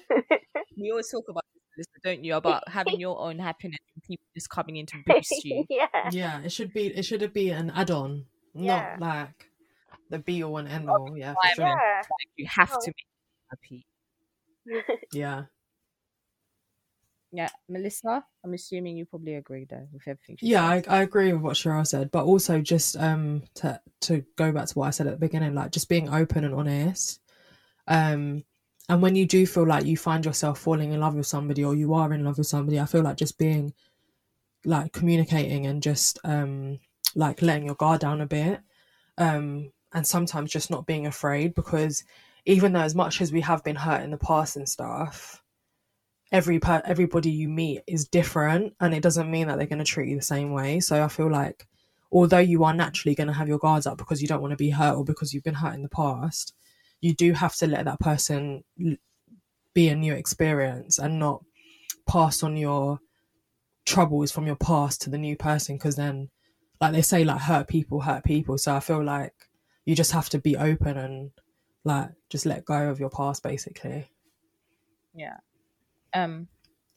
We always talk about this, don't you? About having your own happiness and people just coming in to boost you. yeah. Yeah, it should be it should be an add-on, Yeah. not like the be all and end all. Yeah, for sure. Yeah. You have Oh. to make me happy. Yeah. Yeah, Melissa, I'm assuming you probably agree though with everything. she Yeah, I. I agree with what Sherelle said, but also just um to to go back to what I said at the beginning, like just being open and honest. Um and when you do feel like you find yourself falling in love with somebody or you are in love with somebody, I feel like just being like communicating and just um like letting your guard down a bit um and sometimes just not being afraid because even though as much as we have been hurt in the past and stuff every per- everybody you meet is different and it doesn't mean that they're going to treat you the same way. So i feel like although you are naturally going to have your guards up because you don't want to be hurt or because you've been hurt in the past you do have to let that person be a new experience and not pass on your troubles from your past to the new person because then like they say like hurt people hurt people. So i feel like you just have to be open and like just let go of your past basically Yeah. Um.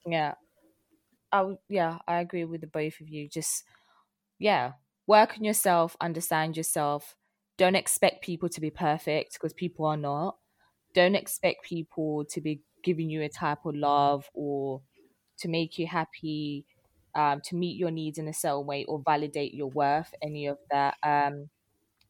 Yeah. I yeah I agree with the both of you. Just yeah, work on yourself, understand yourself. Don't expect people to be perfect because people are not. Don't expect people to be giving you a type of love or to make you happy, um, to meet your needs in a certain way or validate your worth. Any of that. Um,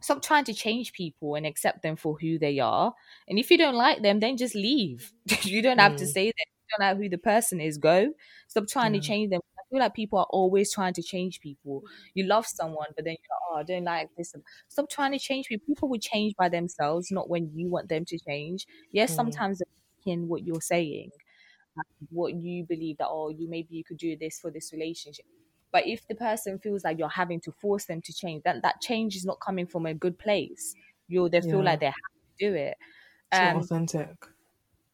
stop trying to change people and accept them for who they are. And if you don't like them, then just leave. you don't have to Mm. say that. If you don't know who the person is, go. Stop trying Yeah. to change them. I feel like people are always trying to change people. You love someone, but then you're like, oh, I don't like this. Stop trying to change people. People will change by themselves, not when you want them to change. Yes, Mm. sometimes in what you're saying, what you believe that, oh, you maybe you could do this for this relationship. But if the person feels like you're having to force them to change, then that change is not coming from a good place. You they feel Yeah. like they have to do it. it's Um, authentic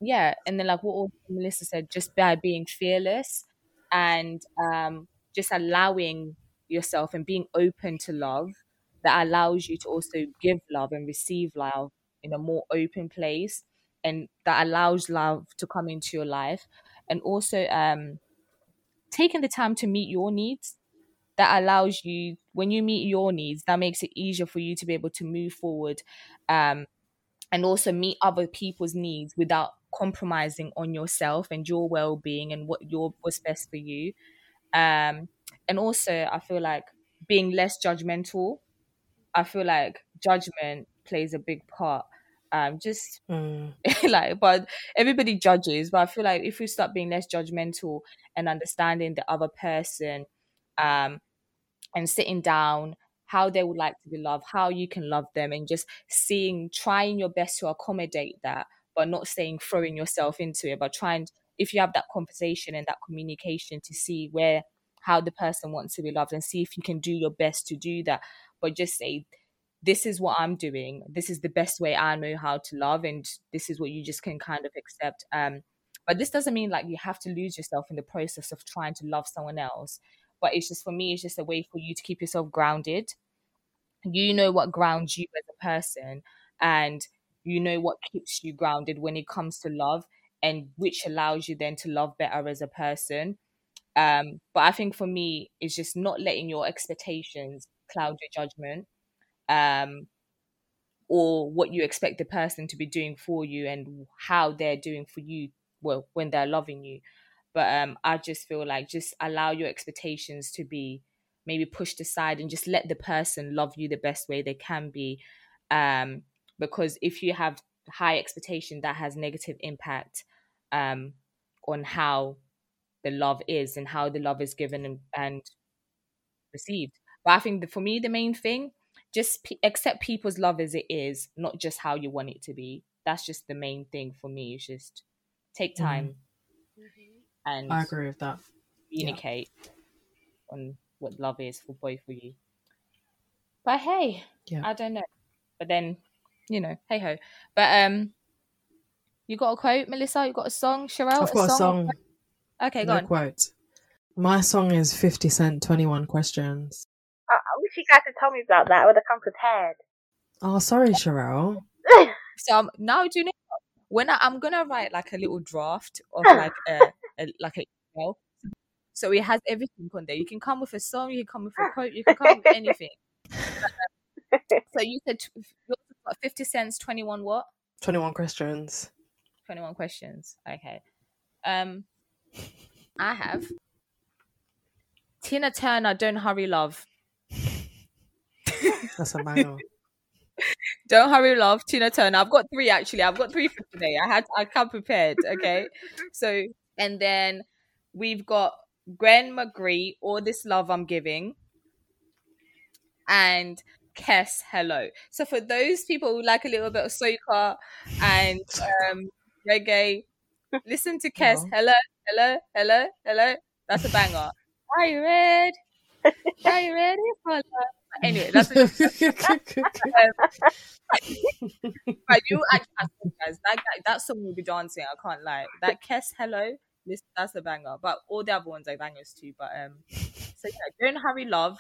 yeah, and then like what Melissa said, just by being fearless and um, just allowing yourself and being open to love, that allows you to also give love and receive love in a more open place, and that allows love to come into your life, and also um, taking the time to meet your needs that allows you when you meet your needs that makes it easier for you to be able to move forward um, and also meet other people's needs without compromising on yourself and your well-being and what your what's best for you. Um, and also i feel like being less judgmental i feel like judgment plays a big part um, just Mm. like but everybody judges but i feel like if we start being less judgmental and understanding the other person um and sitting down how they would like to be loved how you can love them and just seeing trying your best to accommodate that but not saying throwing yourself into it but trying if you have that conversation and that communication to see where how the person wants to be loved and see if you can do your best to do that but just say this is what I'm doing. This is the best way I know how to love, and this is what you just can kind of accept. Um, but this doesn't mean like you have to lose yourself in the process of trying to love someone else. But it's just for me, it's just a way for you to keep yourself grounded. You know what grounds you as a person, and you know what keeps you grounded when it comes to love, and which allows you then to love better as a person. Um, but I think for me, it's just not letting your expectations cloud your judgment um, or what you expect the person to be doing for you and how they're doing for you well when they're loving you. But um i just feel like just allow your expectations to be maybe pushed aside and just let the person love you the best way they can be. Um because if you have high expectation that has negative impact um on how the love is and how the love is given and, and received. But i think for me the main thing just p- accept people's love as it is, not just how you want it to be. That's just the main thing for me. It's just take Mm. time and i agree with that communicate on what love is for both of you. But hey, Yeah. I don't know. But then, you know, hey ho. But um, you got a quote, Melissa? You got a song, Sherelle? i've got a song Okay, go no on. quote my song is 50 cent 21 questions I, I wish you guys had told me about that. I would have come prepared. oh sorry Sherelle. So um, now do you know when I, I'm gonna write like a little draft of like a, a like a email. So it has everything on there. You can come with a song, you can come with a quote, you can come with anything. So you said tw- yours was what, fifty cents, twenty one what? 21 questions Twenty one questions. Okay. Um, I have Tina Turner. Don't hurry, love. That's a banger Don't hurry, love. Tina Turner. I've got three actually. I've got three for today. I had I come prepared. Okay, so and then we've got Gwen McCrae. All this love I'm giving, and Kes. Hello. So for those people who like a little bit of soca and um, reggae, listen to Kes. Wow. Hello, hello, hello, hello. That's a banger. Are you ready? Are you ready for love? Anyway, that's But you actually guys. That, that that song will be dancing. I can't lie. That Kes Hello, this that's a banger. But all the other ones are bangers too. But um, so yeah, don't hurry, love.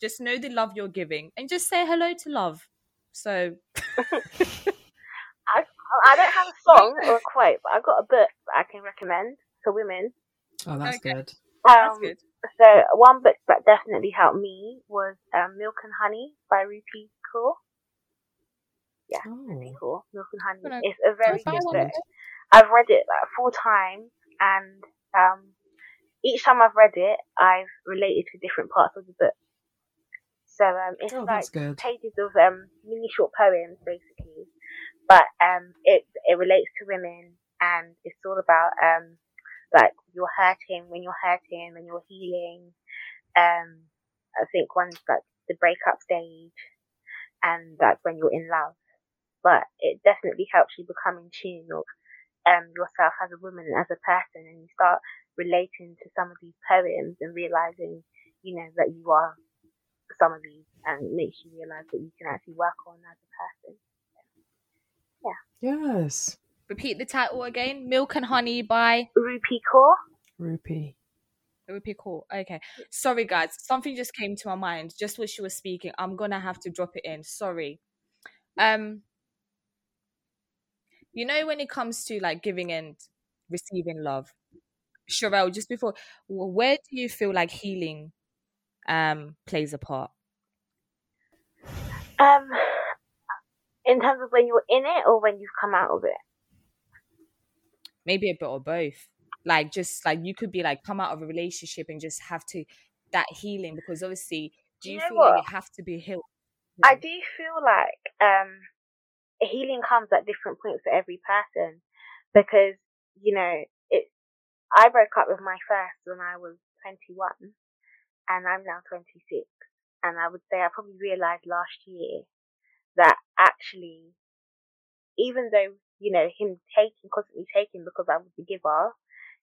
Just know the love you're giving, and just say hello to love. So I, I don't have a song or a quote, but I've got a book that I can recommend to women. oh, that's Okay. good. that's Um, good. So one book that definitely helped me was um, Milk and Honey by Rupi Kaur. Oh. Cool. Milk and Honey. Gonna It's a very good find one. book. I've read it like four times, and um, each time I've read it, I've related to different parts of the book. So um, it's Oh, like good. pages of um mini short poems basically, but um it it relates to women and it's all about um like you're hurting when you're hurting when you're healing. Um, I think one's like the breakup stage and like when you're in love, but it definitely helps you become in tune of um yourself as a woman and as a person, and you start relating to some of these poems and realizing you know that you are some of these and makes you realize that you can actually work on as a person. Yeah. Yes. Repeat the title again. Milk and Honey by Rupi Kaur. Rupee. Rupi Kaur. Okay. Sorry, guys. Something just came to my mind just when she was speaking. I'm gonna have to drop it in. Sorry. Um, you know when it comes to like giving and receiving love, Sherelle. Just before, where do you feel like healing um plays a part? Um, in terms of when you're in it or when you've come out of it. Maybe a bit or both. Like just like you could be like come out of a relationship and just have to that healing because obviously, do You you know feel like you have to be healed? I do feel like um, healing comes at different points for every person because you know it. I broke up with my first when I was 21, and I'm now 26, and I would say I probably realized last year that actually, even though you know him taking constantly taking because I was the giver,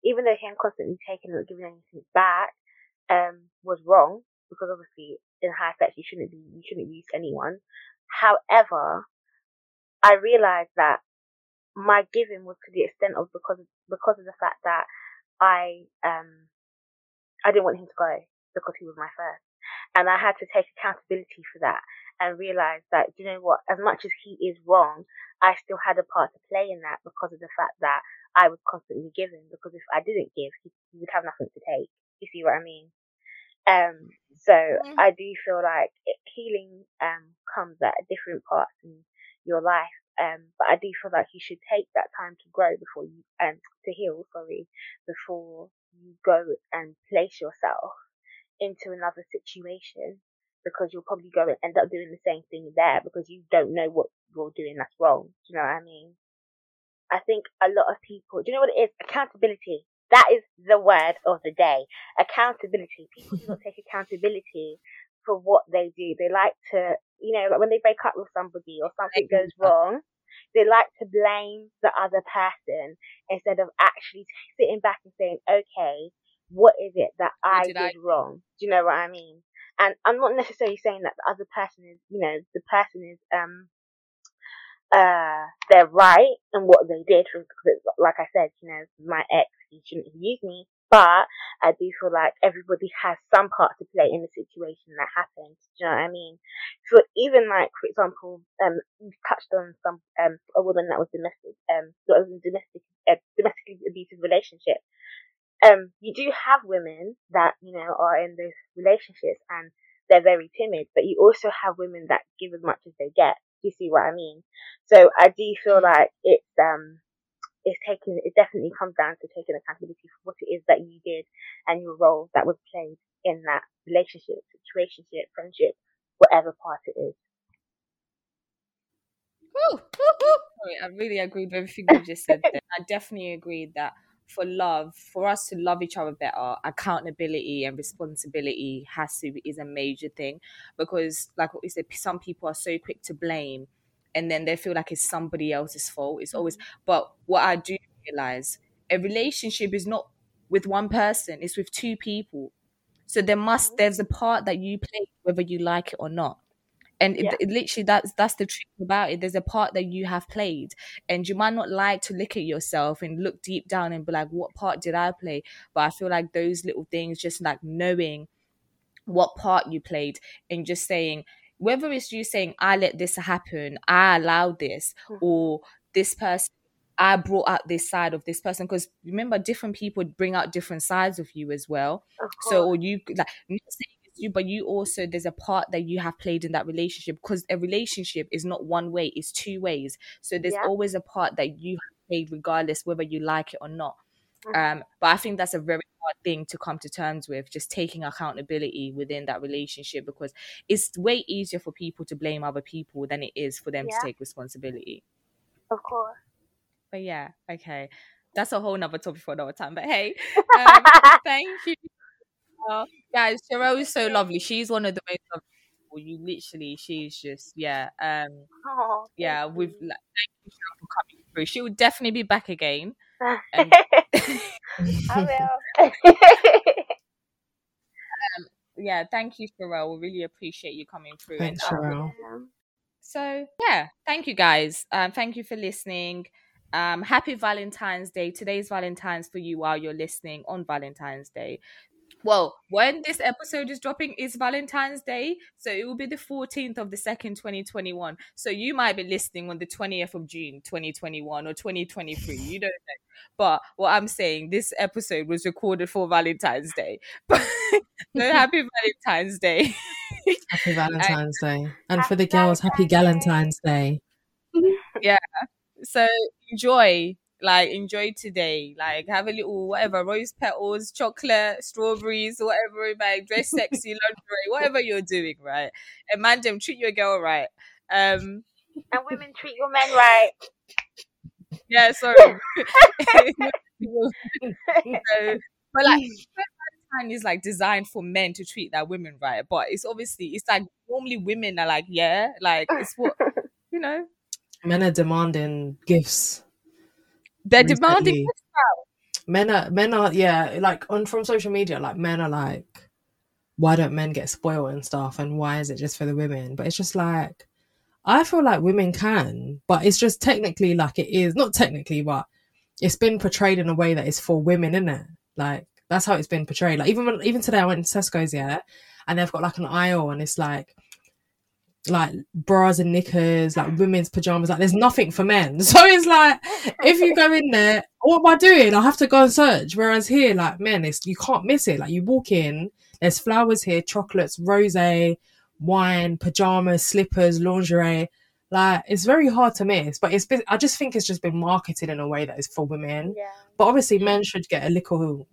even though him constantly taking and not giving anything back um was wrong because obviously in high sex you shouldn't be you shouldn't use anyone. However, I realized that my giving was to the extent of because because of the fact that I um I didn't want him to go because he was my first. And I had to take accountability for that and realize that, you know what, as much as he is wrong, I still had a part to play in that because of the fact that I was constantly giving. Because if I didn't give, he, he would have nothing to take. You see what I mean? Um, so. I do feel like it, healing um comes at different parts in your life. Um, but I do feel like you should take that time to grow before you um to heal. Sorry, before you go and place yourself into another situation because you'll probably go and end up doing the same thing there because you don't know what you're doing that's wrong. Do you know what I mean? I think a lot of people, do you know what it is? Accountability. That is the word of the day. Accountability. People do not take accountability for what they do. They like to, you know, like when they break up with somebody or something goes wrong, they like to blame the other person instead of actually sitting back and saying, okay, what is it that I did did, I- wrong? Do you know what I mean? And I'm not necessarily saying that the other person is, you know, the person is, um, uh, they're right in what they did. Because, like I said, you know, my ex, he shouldn't have used me. But I do feel like everybody has some part to play in the situation that happened. Do you know what I mean? So even like, for example, um, you touched on some um a woman that was domestic um that was in domestic uh, domestically abusive relationship. Um, you do have women that you know are in those relationships and they're very timid, but you also have women that give as much as they get. Do you see what I mean? So I do feel Mm. like it's um it's taking it definitely comes down to taking accountability for what it is that you did and your role that was played in that relationship, situationship, friendship, whatever part it is. Woo, woo. Sorry, I really agreed with everything you just said. There. I definitely agreed that for love, for us to love each other better, accountability and responsibility has to be, is a major thing because, like what we said, some people are so quick to blame, and then they feel like it's somebody else's fault. It's always, mm-hmm. but what I do realize, a relationship is not with one person; it's with two people. So there must mm-hmm. there's a part that you play whether you like it or not. And Yeah. it literally that's that's the truth about it. There's a part that you have played, and you might not like to look at yourself and look deep down and be like, "What part did I play?" But I feel like those little things, just like knowing what part you played, and just saying whether it's you saying, "I let this happen," "I allowed this," Mhm. or this person. I brought out this side of this person because remember, different people bring out different sides of you as well. Of So, or you like I'm not saying it's you, but you also there's a part that you have played in that relationship because a relationship is not one way; it's two ways. So there's Yeah. always a part that you have played, regardless whether you like it or not. Mhm. Um, but I think that's a very hard thing to come to terms with, just taking accountability within that relationship because it's way easier for people to blame other people than it is for them Yeah. to take responsibility. Of course. But yeah, okay. That's a whole nother topic for another time. But hey, um, thank you. Guys, Sherelle is so lovely. She's one of the most lovely people. You literally, she's just, yeah. Um, Oh, yeah, thank we've like, thank you Sherelle, for coming through. She will definitely be back again. and- I will. yeah, thank you, Sherelle. We really appreciate you coming through. Thanks, and Sherelle. Um, So yeah, thank you guys. Um, thank you for listening. Um, happy Valentine's Day. Today's Valentine's for you while you're listening on Valentine's Day. Well, when this episode is dropping is Valentine's Day, so it will be the 14th of the second 2021. So you might be listening on the 20th of June 2021 or 2023. You don't know. But what I'm saying, this episode was recorded for Valentine's Day. so happy Valentine's Day. Happy Valentine's Day. And for the girls, happy Valentine's Galentine's Day. Yeah. So enjoy like enjoy today. Like have a little whatever rose petals chocolate strawberries whatever like dress sexy lingerie whatever you're doing right? And man them treat your girl right. Um and women treat your men right. yeah sorry. So, but like Valentine is like designed for men to treat their women right. But it's obviously it's like normally women are like yeah like it's what you know? Men are demanding gifts. They're Recently. demanding Men are men are yeah, like on from social media, like men are like, why don't men get spoiled and stuff? And why is it just for the women? But it's just like I feel like women can, but it's just technically like it is not technically, but it's been portrayed in a way that is for women, isn't it? Like that's how it's been portrayed. Like even when, even today, I went to Tesco's, yeah, and they've got like an aisle, and it's like like bras and knickers, like women's pajamas. Like there's nothing for men. So it's like if you go in there, what am I doing? I have to go and search. Whereas here, like men, it's you can't miss it. Like you walk in, there's flowers here, chocolates, rose, wine, pajamas, slippers, lingerie. Like it's very hard to miss. But it's been I just think it's just been marketed in a way that is for women. yeah. But obviously men should get a little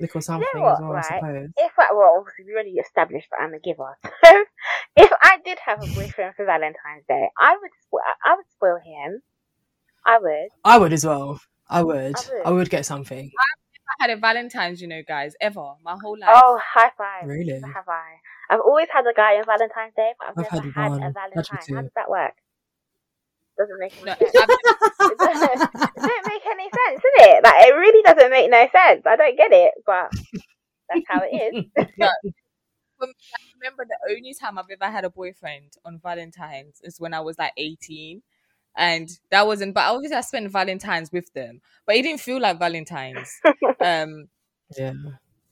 little something what, as well, right? I suppose. If I, well, obviously we already established that I'm a giver. So if I did have a boyfriend for Valentine's Day, I would spoil, I would spoil him. I would. I would as well. I would. I would. I would get something. I had a Valentine's, you know, guys, ever my whole life. Oh, high five. Really? Have I? I've always had a guy on Valentine's Day, but I've, I've never had had, one. a Actually, Valentine. How does that work? Doesn't make any No, sense. It doesn't, it doesn't make any sense, does it? Like it really doesn't make no sense. I don't get it, but that's how it is. I remember the only time I've ever had a boyfriend on Valentine's is when I was like 18. And that wasn't, but obviously I spent Valentine's with them, but it didn't feel like Valentine's. Um, Yeah.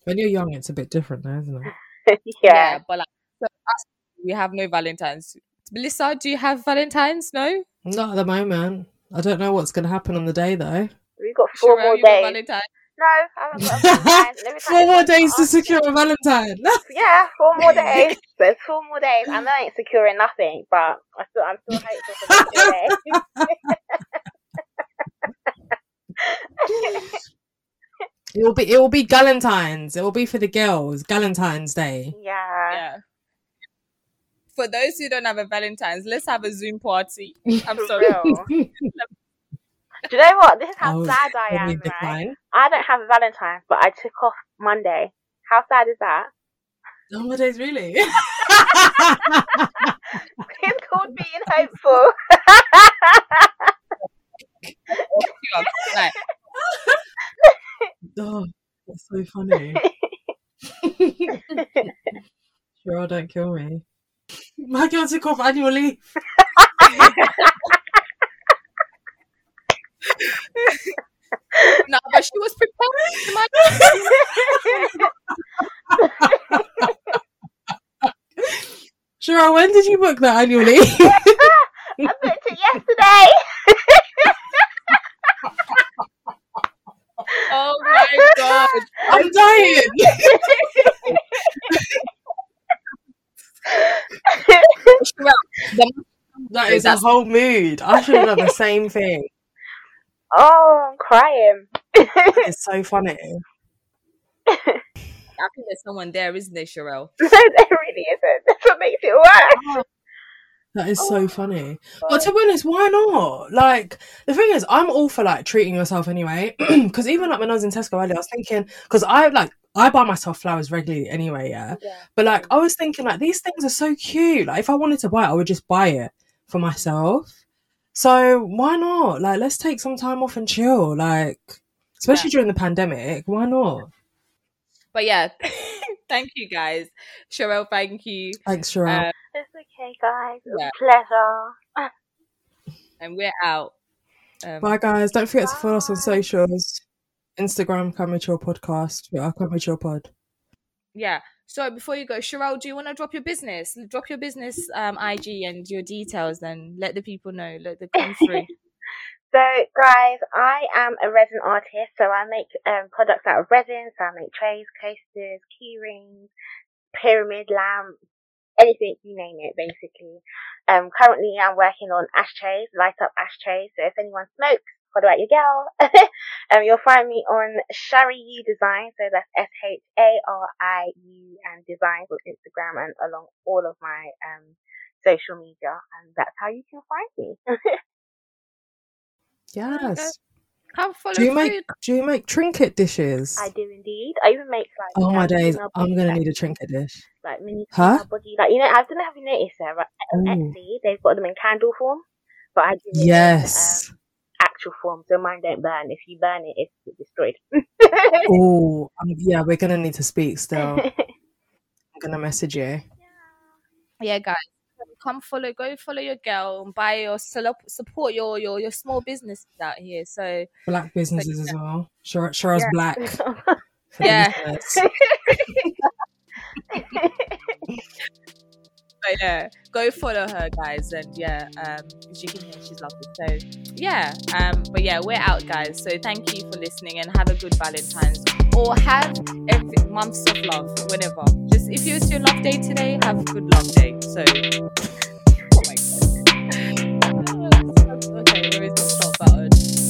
When you're young, it's a bit different, though, isn't it? yeah. yeah. but like, so us, we have no Valentine's. Melissa, do you have Valentine's? No? Not at the moment. I don't know what's going to happen on the day, though. We've got four Sherelle, more days. No, I haven't got a Valentine. Four more days to secure a Valentine. Yeah, four more days. There's four more days. I know I ain't securing nothing, but I still, I'm still hopeful for the four it will be. It will be Galentine's. It will be for the girls. Galentine's Day. yeah. Yeah. For for those who don't have a Valentine's, let's have a Zoom party. I'm sorry. Do you know what? This is how Oh, sad I am, right? decline. I don't have a Valentine's, but I took off Monday. How sad is that? Oh my days, really? It's called being hopeful. Like, oh, that's so funny. Sure, don't kill me. My girl took off annual leave. no, but she was prepared. Sure, when did you book that annual leave? I booked it yesterday. Oh my god. I'm dying. The- That is a whole mood. I should have done the same thing. Oh, I'm crying. It's so funny. I think there's someone there, isn't there, Sherelle? no, there really isn't. That's what makes it worse. Oh, that is Oh. so funny. But to be honest, why not? Like the thing is, I'm all for like treating yourself anyway. Because even like when I was in Tesco earlier, I was thinking because I like I buy myself flowers regularly anyway, yeah. Yeah. But like I was thinking like these things are so cute. Like if I wanted to buy it, I would just buy it for myself. So why not? Like let's take some time off and chill. Like especially during the pandemic, why not? But yeah, thank you guys. Sherelle, thank you. Thanks, Sherelle. Uh, It's okay, guys. It was Yeah. a pleasure. and we're out. Um, Bye guys. Don't forget to follow us on socials. Instagram, Come Chill Podcast. Twitter, Come Chill Pod. yeah. So before you go, Sherelle, do you want to drop your business? Drop your business um, IG and your details, and let the people know. Let them come through. So, guys, I am a resin artist, so I make um, products out of resin. So I make trays, coasters, key rings, pyramid lamps, anything you name it, basically. Um, currently I'm working on ashtrays, light up ashtrays. So if anyone smokes, holler at your girl. um, you'll find me on Shari U Design. So that's S H A R I U and Designs on Instagram and along all of my um social media, and that's how you can find me. Yes. Come follow Do you through. make do you make trinket dishes? I do indeed. I even make like Oh my um, days! I'm gonna like, need a trinket dish. like mini Huh? female body. Like you know, I don't know if you noticed there, but on Ooh. Etsy they've got them in candle form, but I do it in, Yes. um, actual form, so mine don't burn. If you burn it, it's destroyed. Oh, um, yeah. We're gonna need to speak still. I'm gonna message you. yeah, guys. Come follow, go follow your girl, and buy your support your your your small businesses out here. So Black businesses as well. Sure, sure Yeah. black. Yeah. But yeah, go follow her, guys, and yeah, um, as you can hear, she's lovely. So yeah, um, but yeah, we're out, guys. So thank you for listening, and have a good Valentine's, or have every months of love, whenever. Just if it's your love day today, have a good love day. So, oh my god. Okay, there is